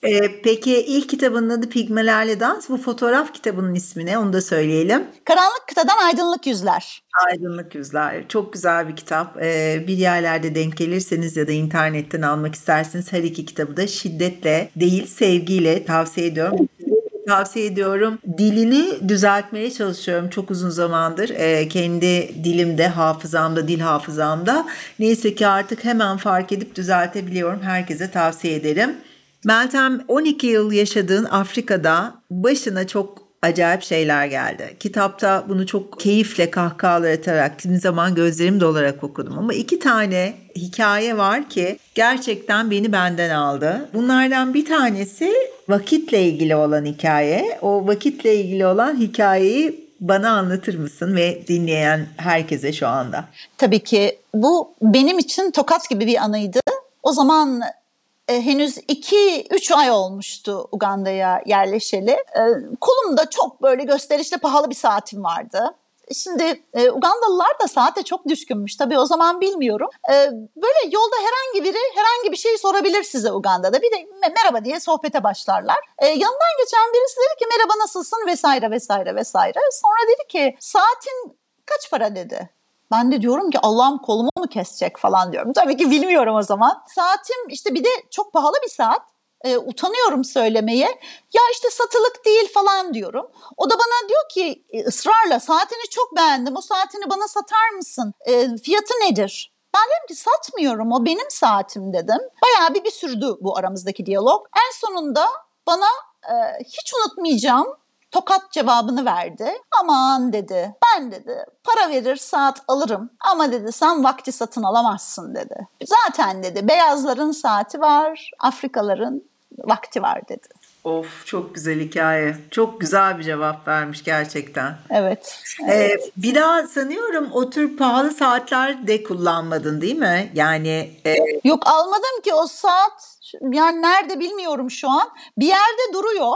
Ee, peki ilk kitabının adı Pigmelerle Dans. Bu fotoğraf kitabının ismi ne? Onu da söyleyelim.
Karanlık Kıtadan Aydınlık Yüzler.
Aydınlık Yüzler. Çok güzel bir kitap. Ee, bir yerlerde denk gelirseniz ya da internetten almak isterseniz her iki kitabı da şiddetle değil sevgiyle tavsiye ediyorum tavsiye ediyorum. Dilini düzeltmeye çalışıyorum çok uzun zamandır. E, kendi dilimde, hafızamda, dil hafızamda. Neyse ki artık hemen fark edip düzeltebiliyorum. Herkese tavsiye ederim. Meltem 12 yıl yaşadığın Afrika'da başına çok acayip şeyler geldi. Kitapta bunu çok keyifle kahkahalar atarak kimi zaman gözlerim dolarak okudum ama iki tane hikaye var ki gerçekten beni benden aldı. Bunlardan bir tanesi vakitle ilgili olan hikaye. O vakitle ilgili olan hikayeyi bana anlatır mısın ve dinleyen herkese şu anda?
Tabii ki bu benim için tokat gibi bir anıydı. O zaman e, henüz 2-3 ay olmuştu Uganda'ya yerleşeli. E, kolumda çok böyle gösterişli pahalı bir saatim vardı. Şimdi e, Ugandalılar da saate çok düşkünmüş. Tabii o zaman bilmiyorum. E, böyle yolda herhangi biri herhangi bir şey sorabilir size Uganda'da. Bir de merhaba diye sohbete başlarlar. E, yanından geçen birisi dedi ki merhaba nasılsın vesaire vesaire vesaire. Sonra dedi ki saatin kaç para dedi. Ben de diyorum ki Allah'ım kolumu mu kesecek falan diyorum. Tabii ki bilmiyorum o zaman. Saatim işte bir de çok pahalı bir saat. e, utanıyorum söylemeye. Ya işte satılık değil falan diyorum. O da bana diyor ki e, ısrarla saatini çok beğendim. O saatini bana satar mısın? E, fiyatı nedir? Ben dedim ki satmıyorum o benim saatim dedim. Bayağı bir, bir sürdü bu aramızdaki diyalog. En sonunda bana e, hiç unutmayacağım tokat cevabını verdi. Aman dedi ben dedi para verir saat alırım ama dedi sen vakti satın alamazsın dedi. Zaten dedi beyazların saati var Afrikaların vakti var dedi.
Of çok güzel hikaye. Çok güzel bir cevap vermiş gerçekten.
Evet.
evet. Ee, bir daha sanıyorum o tür pahalı saatler de kullanmadın değil mi? Yani
e... yok almadım ki o saat yani nerede bilmiyorum şu an. Bir yerde duruyor.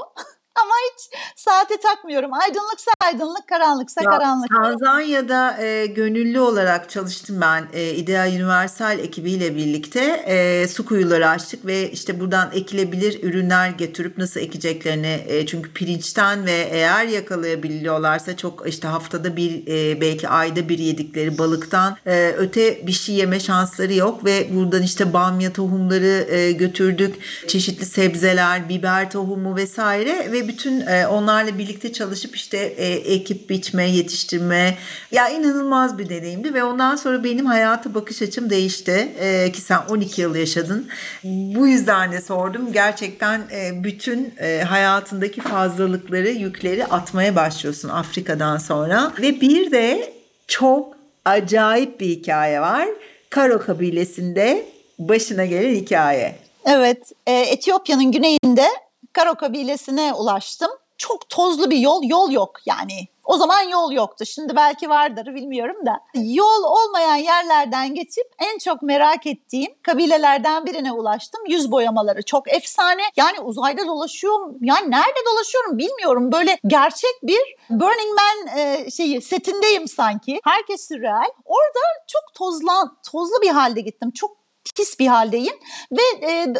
Ama hiç saate takmıyorum. Aydınlıksa aydınlık, karanlıksa ya, karanlık.
Tanzanya'da e, gönüllü olarak çalıştım ben. E, İdea Universal ekibiyle birlikte e, su kuyuları açtık ve işte buradan ekilebilir ürünler getirip nasıl ekeceklerini e, çünkü pirinçten ve eğer yakalayabiliyorlarsa çok işte haftada bir e, belki ayda bir yedikleri balıktan e, öte bir şey yeme şansları yok ve buradan işte bamya tohumları e, götürdük. Çeşitli sebzeler, biber tohumu vesaire ve bütün e, onlarla birlikte çalışıp işte e, ekip biçme, yetiştirme ya inanılmaz bir deneyimdi ve ondan sonra benim hayata bakış açım değişti e, ki sen 12 yıl yaşadın. Bu yüzden de sordum. Gerçekten bütün hayatındaki fazlalıkları, yükleri atmaya başlıyorsun Afrika'dan sonra ve bir de çok acayip bir hikaye var. Karo kabilesinde başına gelen hikaye.
Evet, Etiyopya'nın güneyinde Karo kabilesine ulaştım. Çok tozlu bir yol, yol yok yani. O zaman yol yoktu. Şimdi belki vardır bilmiyorum da. Yol olmayan yerlerden geçip en çok merak ettiğim kabilelerden birine ulaştım. Yüz boyamaları çok efsane. Yani uzayda dolaşıyorum. Yani nerede dolaşıyorum bilmiyorum. Böyle gerçek bir Burning Man e, şeyi setindeyim sanki. Herkes sürreal. Orada çok tozlan, tozlu bir halde gittim. Çok pis bir haldeyim ve e,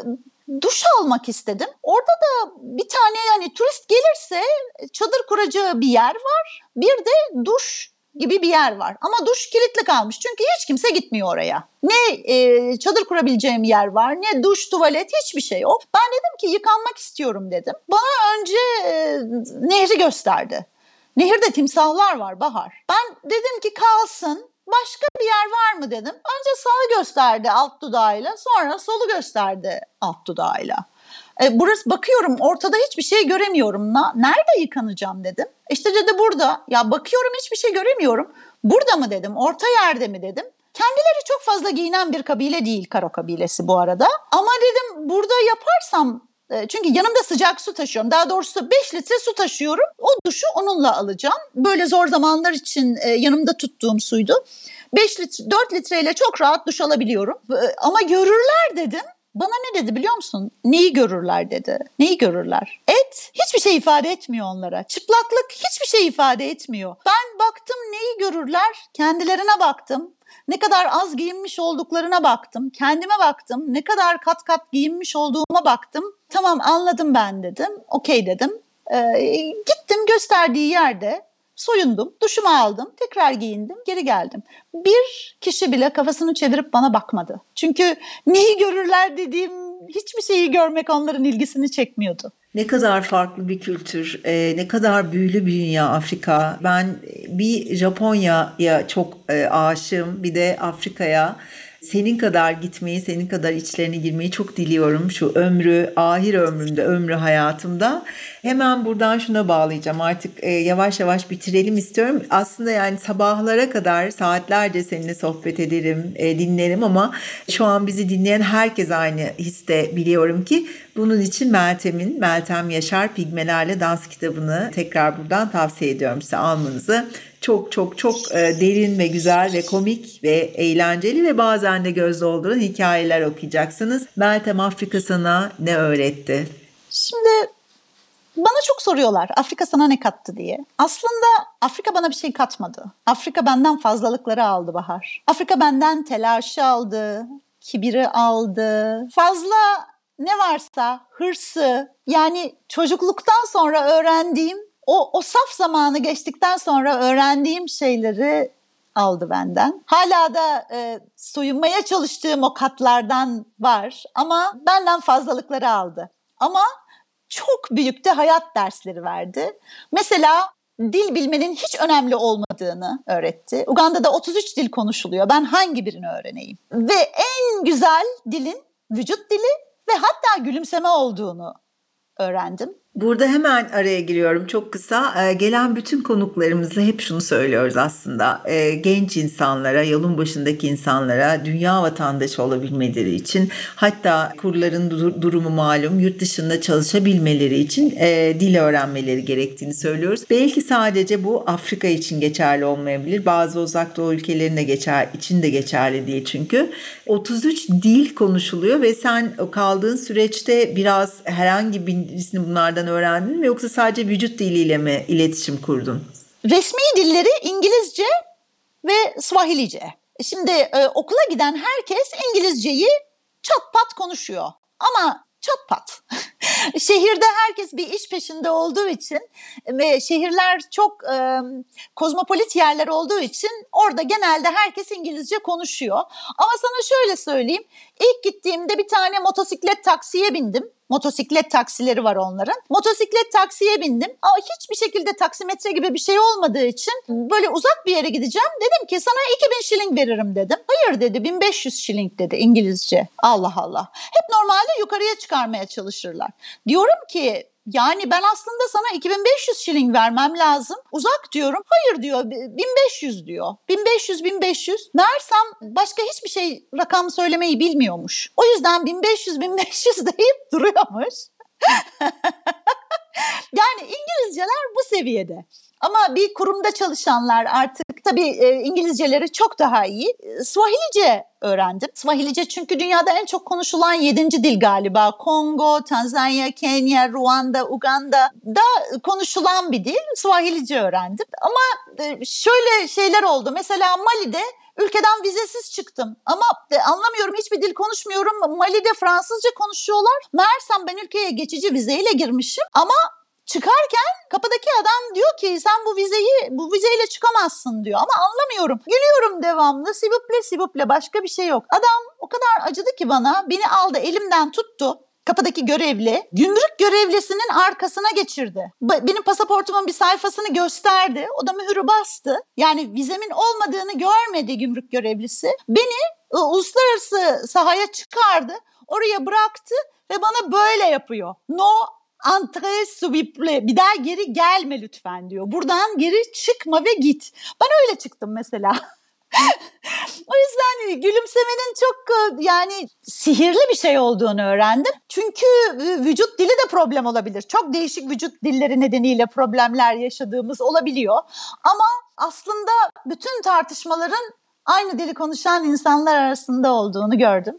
duş almak istedim. Orada da bir tane yani turist gelirse çadır kuracağı bir yer var. Bir de duş gibi bir yer var. Ama duş kilitli kalmış çünkü hiç kimse gitmiyor oraya. Ne e, çadır kurabileceğim yer var ne duş, tuvalet hiçbir şey yok. Ben dedim ki yıkanmak istiyorum dedim. Bana önce e, nehri gösterdi. Nehirde timsahlar var Bahar. Ben dedim ki kalsın başka bir yer var mı dedim. Önce sağı gösterdi alt dudağıyla sonra solu gösterdi alt dudağıyla. E, burası bakıyorum ortada hiçbir şey göremiyorum. Na, nerede yıkanacağım dedim. İşte dedi burada. Ya bakıyorum hiçbir şey göremiyorum. Burada mı dedim, orta yerde mi dedim. Kendileri çok fazla giyinen bir kabile değil Karo kabilesi bu arada. Ama dedim burada yaparsam çünkü yanımda sıcak su taşıyorum. Daha doğrusu 5 litre su taşıyorum. O duşu onunla alacağım. Böyle zor zamanlar için e, yanımda tuttuğum suydu. 5 litre, 4 litreyle çok rahat duş alabiliyorum. E, ama görürler dedim. Bana ne dedi biliyor musun? Neyi görürler dedi. Neyi görürler? Et hiçbir şey ifade etmiyor onlara. Çıplaklık hiçbir şey ifade etmiyor. Ben baktım neyi görürler? Kendilerine baktım. Ne kadar az giyinmiş olduklarına baktım. Kendime baktım. Ne kadar kat kat giyinmiş olduğuma baktım. Tamam anladım ben dedim. Okey dedim. Ee, gittim gösterdiği yerde soyundum, duşumu aldım, tekrar giyindim, geri geldim. Bir kişi bile kafasını çevirip bana bakmadı. Çünkü neyi görürler dediğim hiçbir şeyi görmek onların ilgisini çekmiyordu.
Ne kadar farklı bir kültür, e, ne kadar büyülü bir dünya Afrika. Ben bir Japonya'ya çok e, aşığım, bir de Afrika'ya senin kadar gitmeyi, senin kadar içlerine girmeyi çok diliyorum. Şu ömrü, ahir ömrümde, ömrü hayatımda. Hemen buradan şuna bağlayacağım. Artık e, yavaş yavaş bitirelim istiyorum. Aslında yani sabahlara kadar saatlerce seninle sohbet ederim, e, dinlerim ama şu an bizi dinleyen herkes aynı histe biliyorum ki bunun için Meltem'in Meltem Yaşar Pigmelerle Dans kitabını tekrar buradan tavsiye ediyorum size almanızı çok çok çok e, derin ve güzel ve komik ve eğlenceli ve bazen de göz dolduran hikayeler okuyacaksınız. Meltem Afrika sana ne öğretti?
Şimdi bana çok soruyorlar Afrika sana ne kattı diye. Aslında Afrika bana bir şey katmadı. Afrika benden fazlalıkları aldı Bahar. Afrika benden telaşı aldı, kibiri aldı. Fazla ne varsa hırsı yani çocukluktan sonra öğrendiğim o, o saf zamanı geçtikten sonra öğrendiğim şeyleri aldı benden. Hala da e, soyunmaya çalıştığım o katlardan var ama benden fazlalıkları aldı. ama çok büyük de hayat dersleri verdi. Mesela dil bilmenin hiç önemli olmadığını öğretti. Uganda'da 33 dil konuşuluyor. Ben hangi birini öğreneyim? Ve en güzel dilin vücut dili ve hatta gülümseme olduğunu öğrendim.
Burada hemen araya giriyorum çok kısa. Ee, gelen bütün konuklarımızla hep şunu söylüyoruz aslında. Ee, genç insanlara, yolun başındaki insanlara dünya vatandaşı olabilmeleri için hatta kurların dur- durumu malum yurt dışında çalışabilmeleri için e, dil öğrenmeleri gerektiğini söylüyoruz. Belki sadece bu Afrika için geçerli olmayabilir. Bazı uzak doğu ülkelerinde geçer, için de geçerli değil çünkü. 33 dil konuşuluyor ve sen kaldığın süreçte biraz herhangi birisini bunlardan öğrendin mi yoksa sadece vücut diliyle mi iletişim kurdun?
Resmi dilleri İngilizce ve Swahilice. Şimdi e, okula giden herkes İngilizceyi çat pat konuşuyor. Ama çat pat. Şehirde herkes bir iş peşinde olduğu için ve şehirler çok e, kozmopolit yerler olduğu için orada genelde herkes İngilizce konuşuyor. Ama sana şöyle söyleyeyim. İlk gittiğimde bir tane motosiklet taksiye bindim. Motosiklet taksileri var onların. Motosiklet taksiye bindim ama hiçbir şekilde taksimetre gibi bir şey olmadığı için böyle uzak bir yere gideceğim. Dedim ki sana 2000 şiling veririm dedim. Hayır dedi 1500 şiling dedi İngilizce. Allah Allah. Hep normalde yukarıya çıkarmaya çalışırlar. Diyorum ki yani ben aslında sana 2500 şiling vermem lazım. Uzak diyorum. Hayır diyor 1500 diyor. 1500 1500. Meğersem başka hiçbir şey rakam söylemeyi bilmiyormuş. O yüzden 1500 1500 deyip duruyormuş. yani İngilizceler bu seviyede. Ama bir kurumda çalışanlar artık tabii e, İngilizceleri çok daha iyi. Swahilice öğrendim. Swahilice çünkü dünyada en çok konuşulan yedinci dil galiba. Kongo, Tanzanya, Kenya, Ruanda, Uganda da konuşulan bir dil. Swahilice öğrendim. Ama e, şöyle şeyler oldu. Mesela Mali'de ülkeden vizesiz çıktım. Ama e, anlamıyorum hiçbir dil konuşmuyorum. Mali'de Fransızca konuşuyorlar. Meğersem ben ülkeye geçici vizeyle girmişim. Ama çıkarken kapıdaki adam diyor ki sen bu vizeyi bu vizeyle çıkamazsın diyor ama anlamıyorum. Gülüyorum devamlı sivuple sivuple başka bir şey yok. Adam o kadar acıdı ki bana beni aldı elimden tuttu kapıdaki görevli gümrük görevlisinin arkasına geçirdi. Benim pasaportumun bir sayfasını gösterdi. O da mühürü bastı. Yani vizemin olmadığını görmedi gümrük görevlisi. Beni ıı, uluslararası sahaya çıkardı. Oraya bıraktı ve bana böyle yapıyor. No Entre subiple bir daha geri gelme lütfen diyor. Buradan geri çıkma ve git. Ben öyle çıktım mesela. o yüzden gülümsemenin çok yani sihirli bir şey olduğunu öğrendim. Çünkü vücut dili de problem olabilir. Çok değişik vücut dilleri nedeniyle problemler yaşadığımız olabiliyor. Ama aslında bütün tartışmaların aynı dili konuşan insanlar arasında olduğunu gördüm.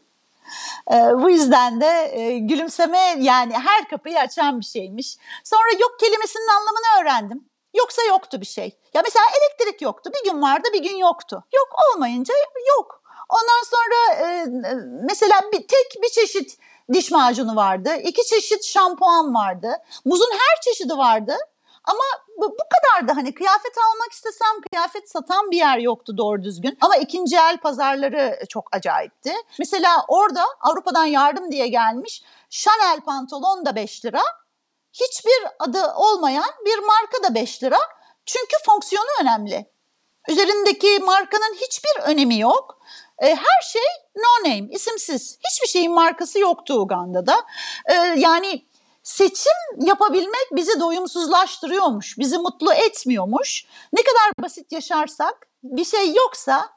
E, bu yüzden de e, gülümseme yani her kapıyı açan bir şeymiş. Sonra yok kelimesinin anlamını öğrendim. Yoksa yoktu bir şey. Ya mesela elektrik yoktu. Bir gün vardı bir gün yoktu. Yok olmayınca yok. Ondan sonra e, mesela bir tek bir çeşit diş macunu vardı. iki çeşit şampuan vardı. Muzun her çeşidi vardı. Ama bu, bu kadar da hani kıyafet almak istesem kıyafet satan bir yer yoktu doğru düzgün. Ama ikinci el pazarları çok acayipti. Mesela orada Avrupa'dan yardım diye gelmiş Chanel pantolon da 5 lira. Hiçbir adı olmayan bir marka da 5 lira. Çünkü fonksiyonu önemli. Üzerindeki markanın hiçbir önemi yok. E, her şey no name, isimsiz. Hiçbir şeyin markası yoktu Uganda'da. E, yani seçim yapabilmek bizi doyumsuzlaştırıyormuş, bizi mutlu etmiyormuş. Ne kadar basit yaşarsak bir şey yoksa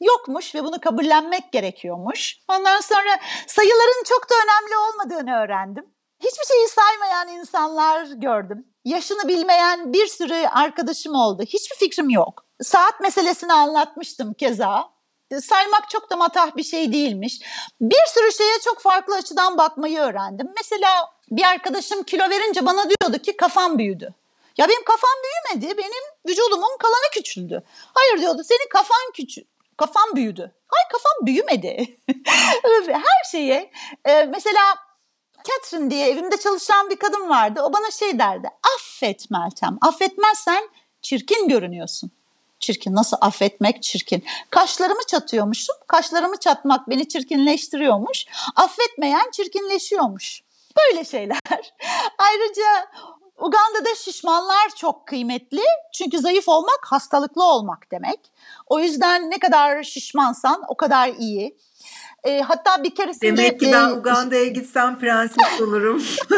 yokmuş ve bunu kabullenmek gerekiyormuş. Ondan sonra sayıların çok da önemli olmadığını öğrendim. Hiçbir şeyi saymayan insanlar gördüm. Yaşını bilmeyen bir sürü arkadaşım oldu. Hiçbir fikrim yok. Saat meselesini anlatmıştım keza saymak çok da matah bir şey değilmiş. Bir sürü şeye çok farklı açıdan bakmayı öğrendim. Mesela bir arkadaşım kilo verince bana diyordu ki kafam büyüdü. Ya benim kafam büyümedi, benim vücudumun kalanı küçüldü. Hayır diyordu, senin kafan küçük, kafam büyüdü. Hayır kafam büyümedi. Her şeye, e, mesela Catherine diye evimde çalışan bir kadın vardı. O bana şey derdi, affet Meltem, affetmezsen çirkin görünüyorsun. Çirkin, nasıl affetmek çirkin. Kaşlarımı çatıyormuşum, kaşlarımı çatmak beni çirkinleştiriyormuş. Affetmeyen çirkinleşiyormuş. Böyle şeyler. Ayrıca Uganda'da şişmanlar çok kıymetli. Çünkü zayıf olmak hastalıklı olmak demek. O yüzden ne kadar şişmansan o kadar iyi. E, hatta bir keresinde...
Demek ki ben e, Uganda'ya gitsem prenses olurum.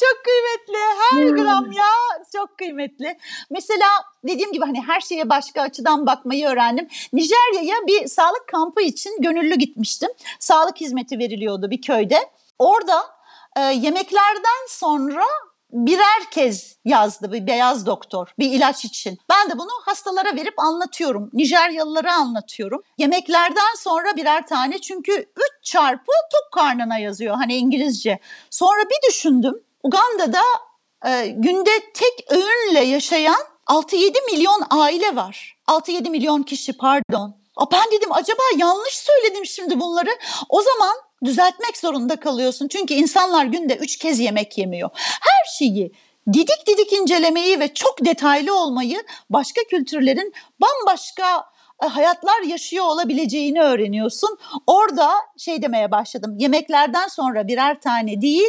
çok kıymetli. Her hmm. gram ya çok kıymetli. Mesela dediğim gibi hani her şeye başka açıdan bakmayı öğrendim. Nijerya'ya bir sağlık kampı için gönüllü gitmiştim. Sağlık hizmeti veriliyordu bir köyde. Orada e, yemeklerden sonra birer kez yazdı bir beyaz doktor bir ilaç için. Ben de bunu hastalara verip anlatıyorum. Nijeryalılara anlatıyorum. Yemeklerden sonra birer tane çünkü 3 çarpı tok karnına yazıyor hani İngilizce. Sonra bir düşündüm. Uganda'da e, günde tek öğünle yaşayan 6-7 milyon aile var. 6-7 milyon kişi pardon. A ben dedim acaba yanlış söyledim şimdi bunları. O zaman düzeltmek zorunda kalıyorsun. Çünkü insanlar günde üç kez yemek yemiyor. Her şeyi didik didik incelemeyi ve çok detaylı olmayı başka kültürlerin bambaşka e, hayatlar yaşıyor olabileceğini öğreniyorsun. Orada şey demeye başladım. Yemeklerden sonra birer tane değil,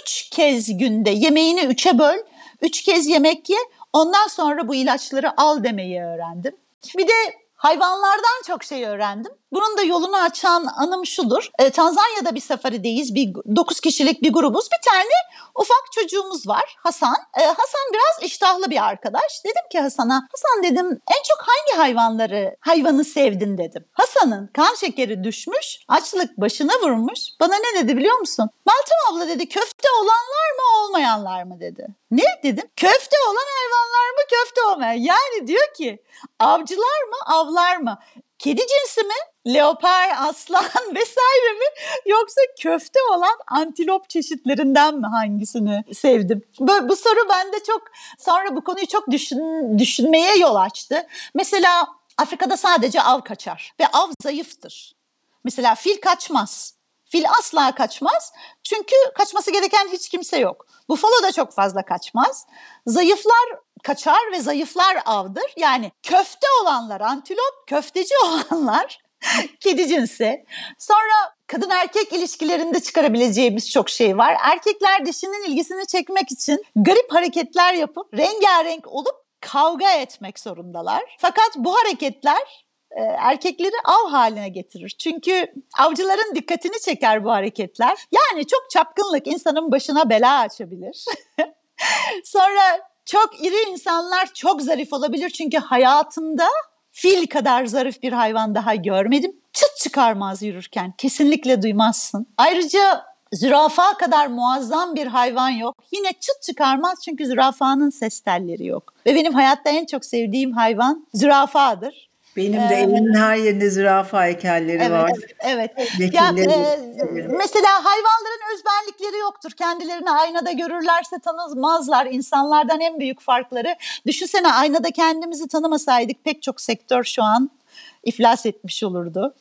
üç kez günde yemeğini üçe böl, üç kez yemek ye, ondan sonra bu ilaçları al demeyi öğrendim. Bir de hayvanlardan çok şey öğrendim. Bunun da yolunu açan anım şudur. E, Tanzanya'da bir safarideyiz. Bir 9 kişilik bir grubuz. Bir tane ufak çocuğumuz var Hasan. E, Hasan biraz iştahlı bir arkadaş. Dedim ki Hasan'a, Hasan dedim en çok hangi hayvanları, hayvanı sevdin dedim. Hasan'ın kan şekeri düşmüş, açlık başına vurmuş. Bana ne dedi biliyor musun? Meltem abla dedi köfte olanlar mı olmayanlar mı dedi. Ne dedim? Köfte olan hayvanlar mı köfte olmayan? Yani diyor ki avcılar mı avlar mı? Kedi cinsi mi? Leopar, aslan vesaire mi? Yoksa köfte olan antilop çeşitlerinden mi hangisini sevdim? Bu, bu soru bende çok sonra bu konuyu çok düşün, düşünmeye yol açtı. Mesela Afrika'da sadece av kaçar ve av zayıftır. Mesela fil kaçmaz. Fil asla kaçmaz. Çünkü kaçması gereken hiç kimse yok. Bufalo da çok fazla kaçmaz. Zayıflar kaçar ve zayıflar avdır. Yani köfte olanlar antilop, köfteci olanlar kedi cinsi. Sonra kadın erkek ilişkilerinde çıkarabileceğimiz çok şey var. Erkekler dişinin ilgisini çekmek için garip hareketler yapıp rengarenk olup kavga etmek zorundalar. Fakat bu hareketler erkekleri av haline getirir. Çünkü avcıların dikkatini çeker bu hareketler. Yani çok çapkınlık insanın başına bela açabilir. Sonra çok iri insanlar çok zarif olabilir çünkü hayatımda fil kadar zarif bir hayvan daha görmedim. Çıt çıkarmaz yürürken. Kesinlikle duymazsın. Ayrıca zürafa kadar muazzam bir hayvan yok. Yine çıt çıkarmaz çünkü zürafanın ses telleri yok. Ve benim hayatta en çok sevdiğim hayvan zürafadır.
Benim de ee, evimin her yerinde zürafa heykelleri
evet,
var.
Evet. evet. Ya, e, mesela hayvanların özbenlikleri yoktur. Kendilerini aynada görürlerse tanımazlar. İnsanlardan en büyük farkları. Düşünsene aynada kendimizi tanımasaydık pek çok sektör şu an iflas etmiş olurdu.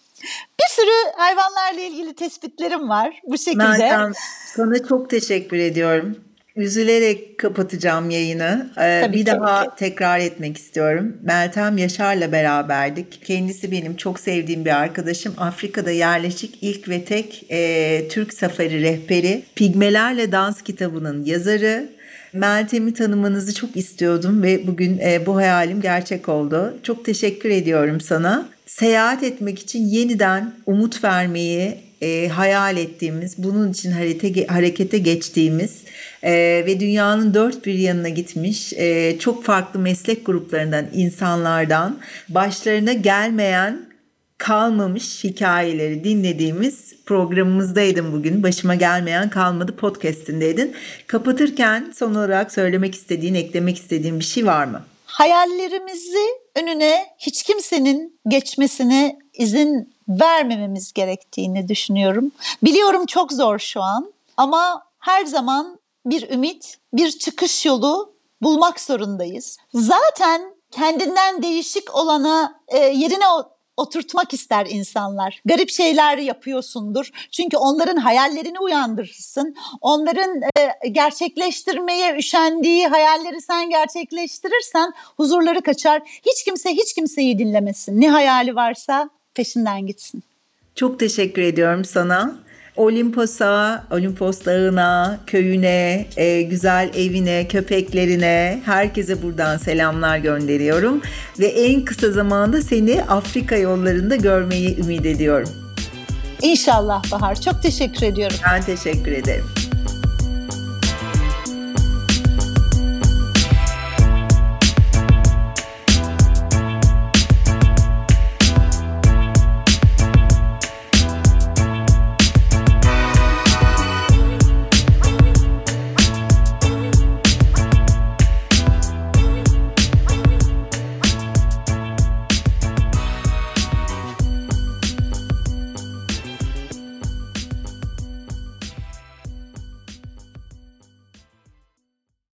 Bir sürü hayvanlarla ilgili tespitlerim var bu şekilde.
Meltem sana çok teşekkür ediyorum. Üzülerek kapatacağım yayını. Ee, Tabii bir daha ki. tekrar etmek istiyorum. Meltem Yaşar'la beraberdik. Kendisi benim çok sevdiğim bir arkadaşım. Afrika'da yerleşik ilk ve tek e, Türk safari rehberi. Pigmelerle Dans kitabının yazarı. Meltem'i tanımanızı çok istiyordum ve bugün e, bu hayalim gerçek oldu. Çok teşekkür ediyorum sana. Seyahat etmek için yeniden umut vermeyi e, hayal ettiğimiz, bunun için harete, harekete geçtiğimiz e, ve dünyanın dört bir yanına gitmiş e, çok farklı meslek gruplarından insanlardan başlarına gelmeyen kalmamış hikayeleri dinlediğimiz programımızdaydın bugün. Başıma gelmeyen kalmadı podcast'indeydin. Kapatırken son olarak söylemek istediğin, eklemek istediğin bir şey var mı?
Hayallerimizi önüne hiç kimsenin geçmesine izin vermememiz gerektiğini düşünüyorum. Biliyorum çok zor şu an ama her zaman bir ümit, bir çıkış yolu bulmak zorundayız. Zaten kendinden değişik olana e, yerine oturtmak ister insanlar. Garip şeyler yapıyorsundur. Çünkü onların hayallerini uyandırırsın. Onların e, gerçekleştirmeye üşendiği hayalleri sen gerçekleştirirsen huzurları kaçar. Hiç kimse hiç kimseyi dinlemesin. Ne hayali varsa peşinden gitsin.
Çok teşekkür ediyorum sana. Olimpos'a, Olimpos Dağı'na, köyüne, e, güzel evine, köpeklerine, herkese buradan selamlar gönderiyorum. Ve en kısa zamanda seni Afrika yollarında görmeyi ümit ediyorum.
İnşallah Bahar. Çok teşekkür ediyorum.
Ben teşekkür ederim.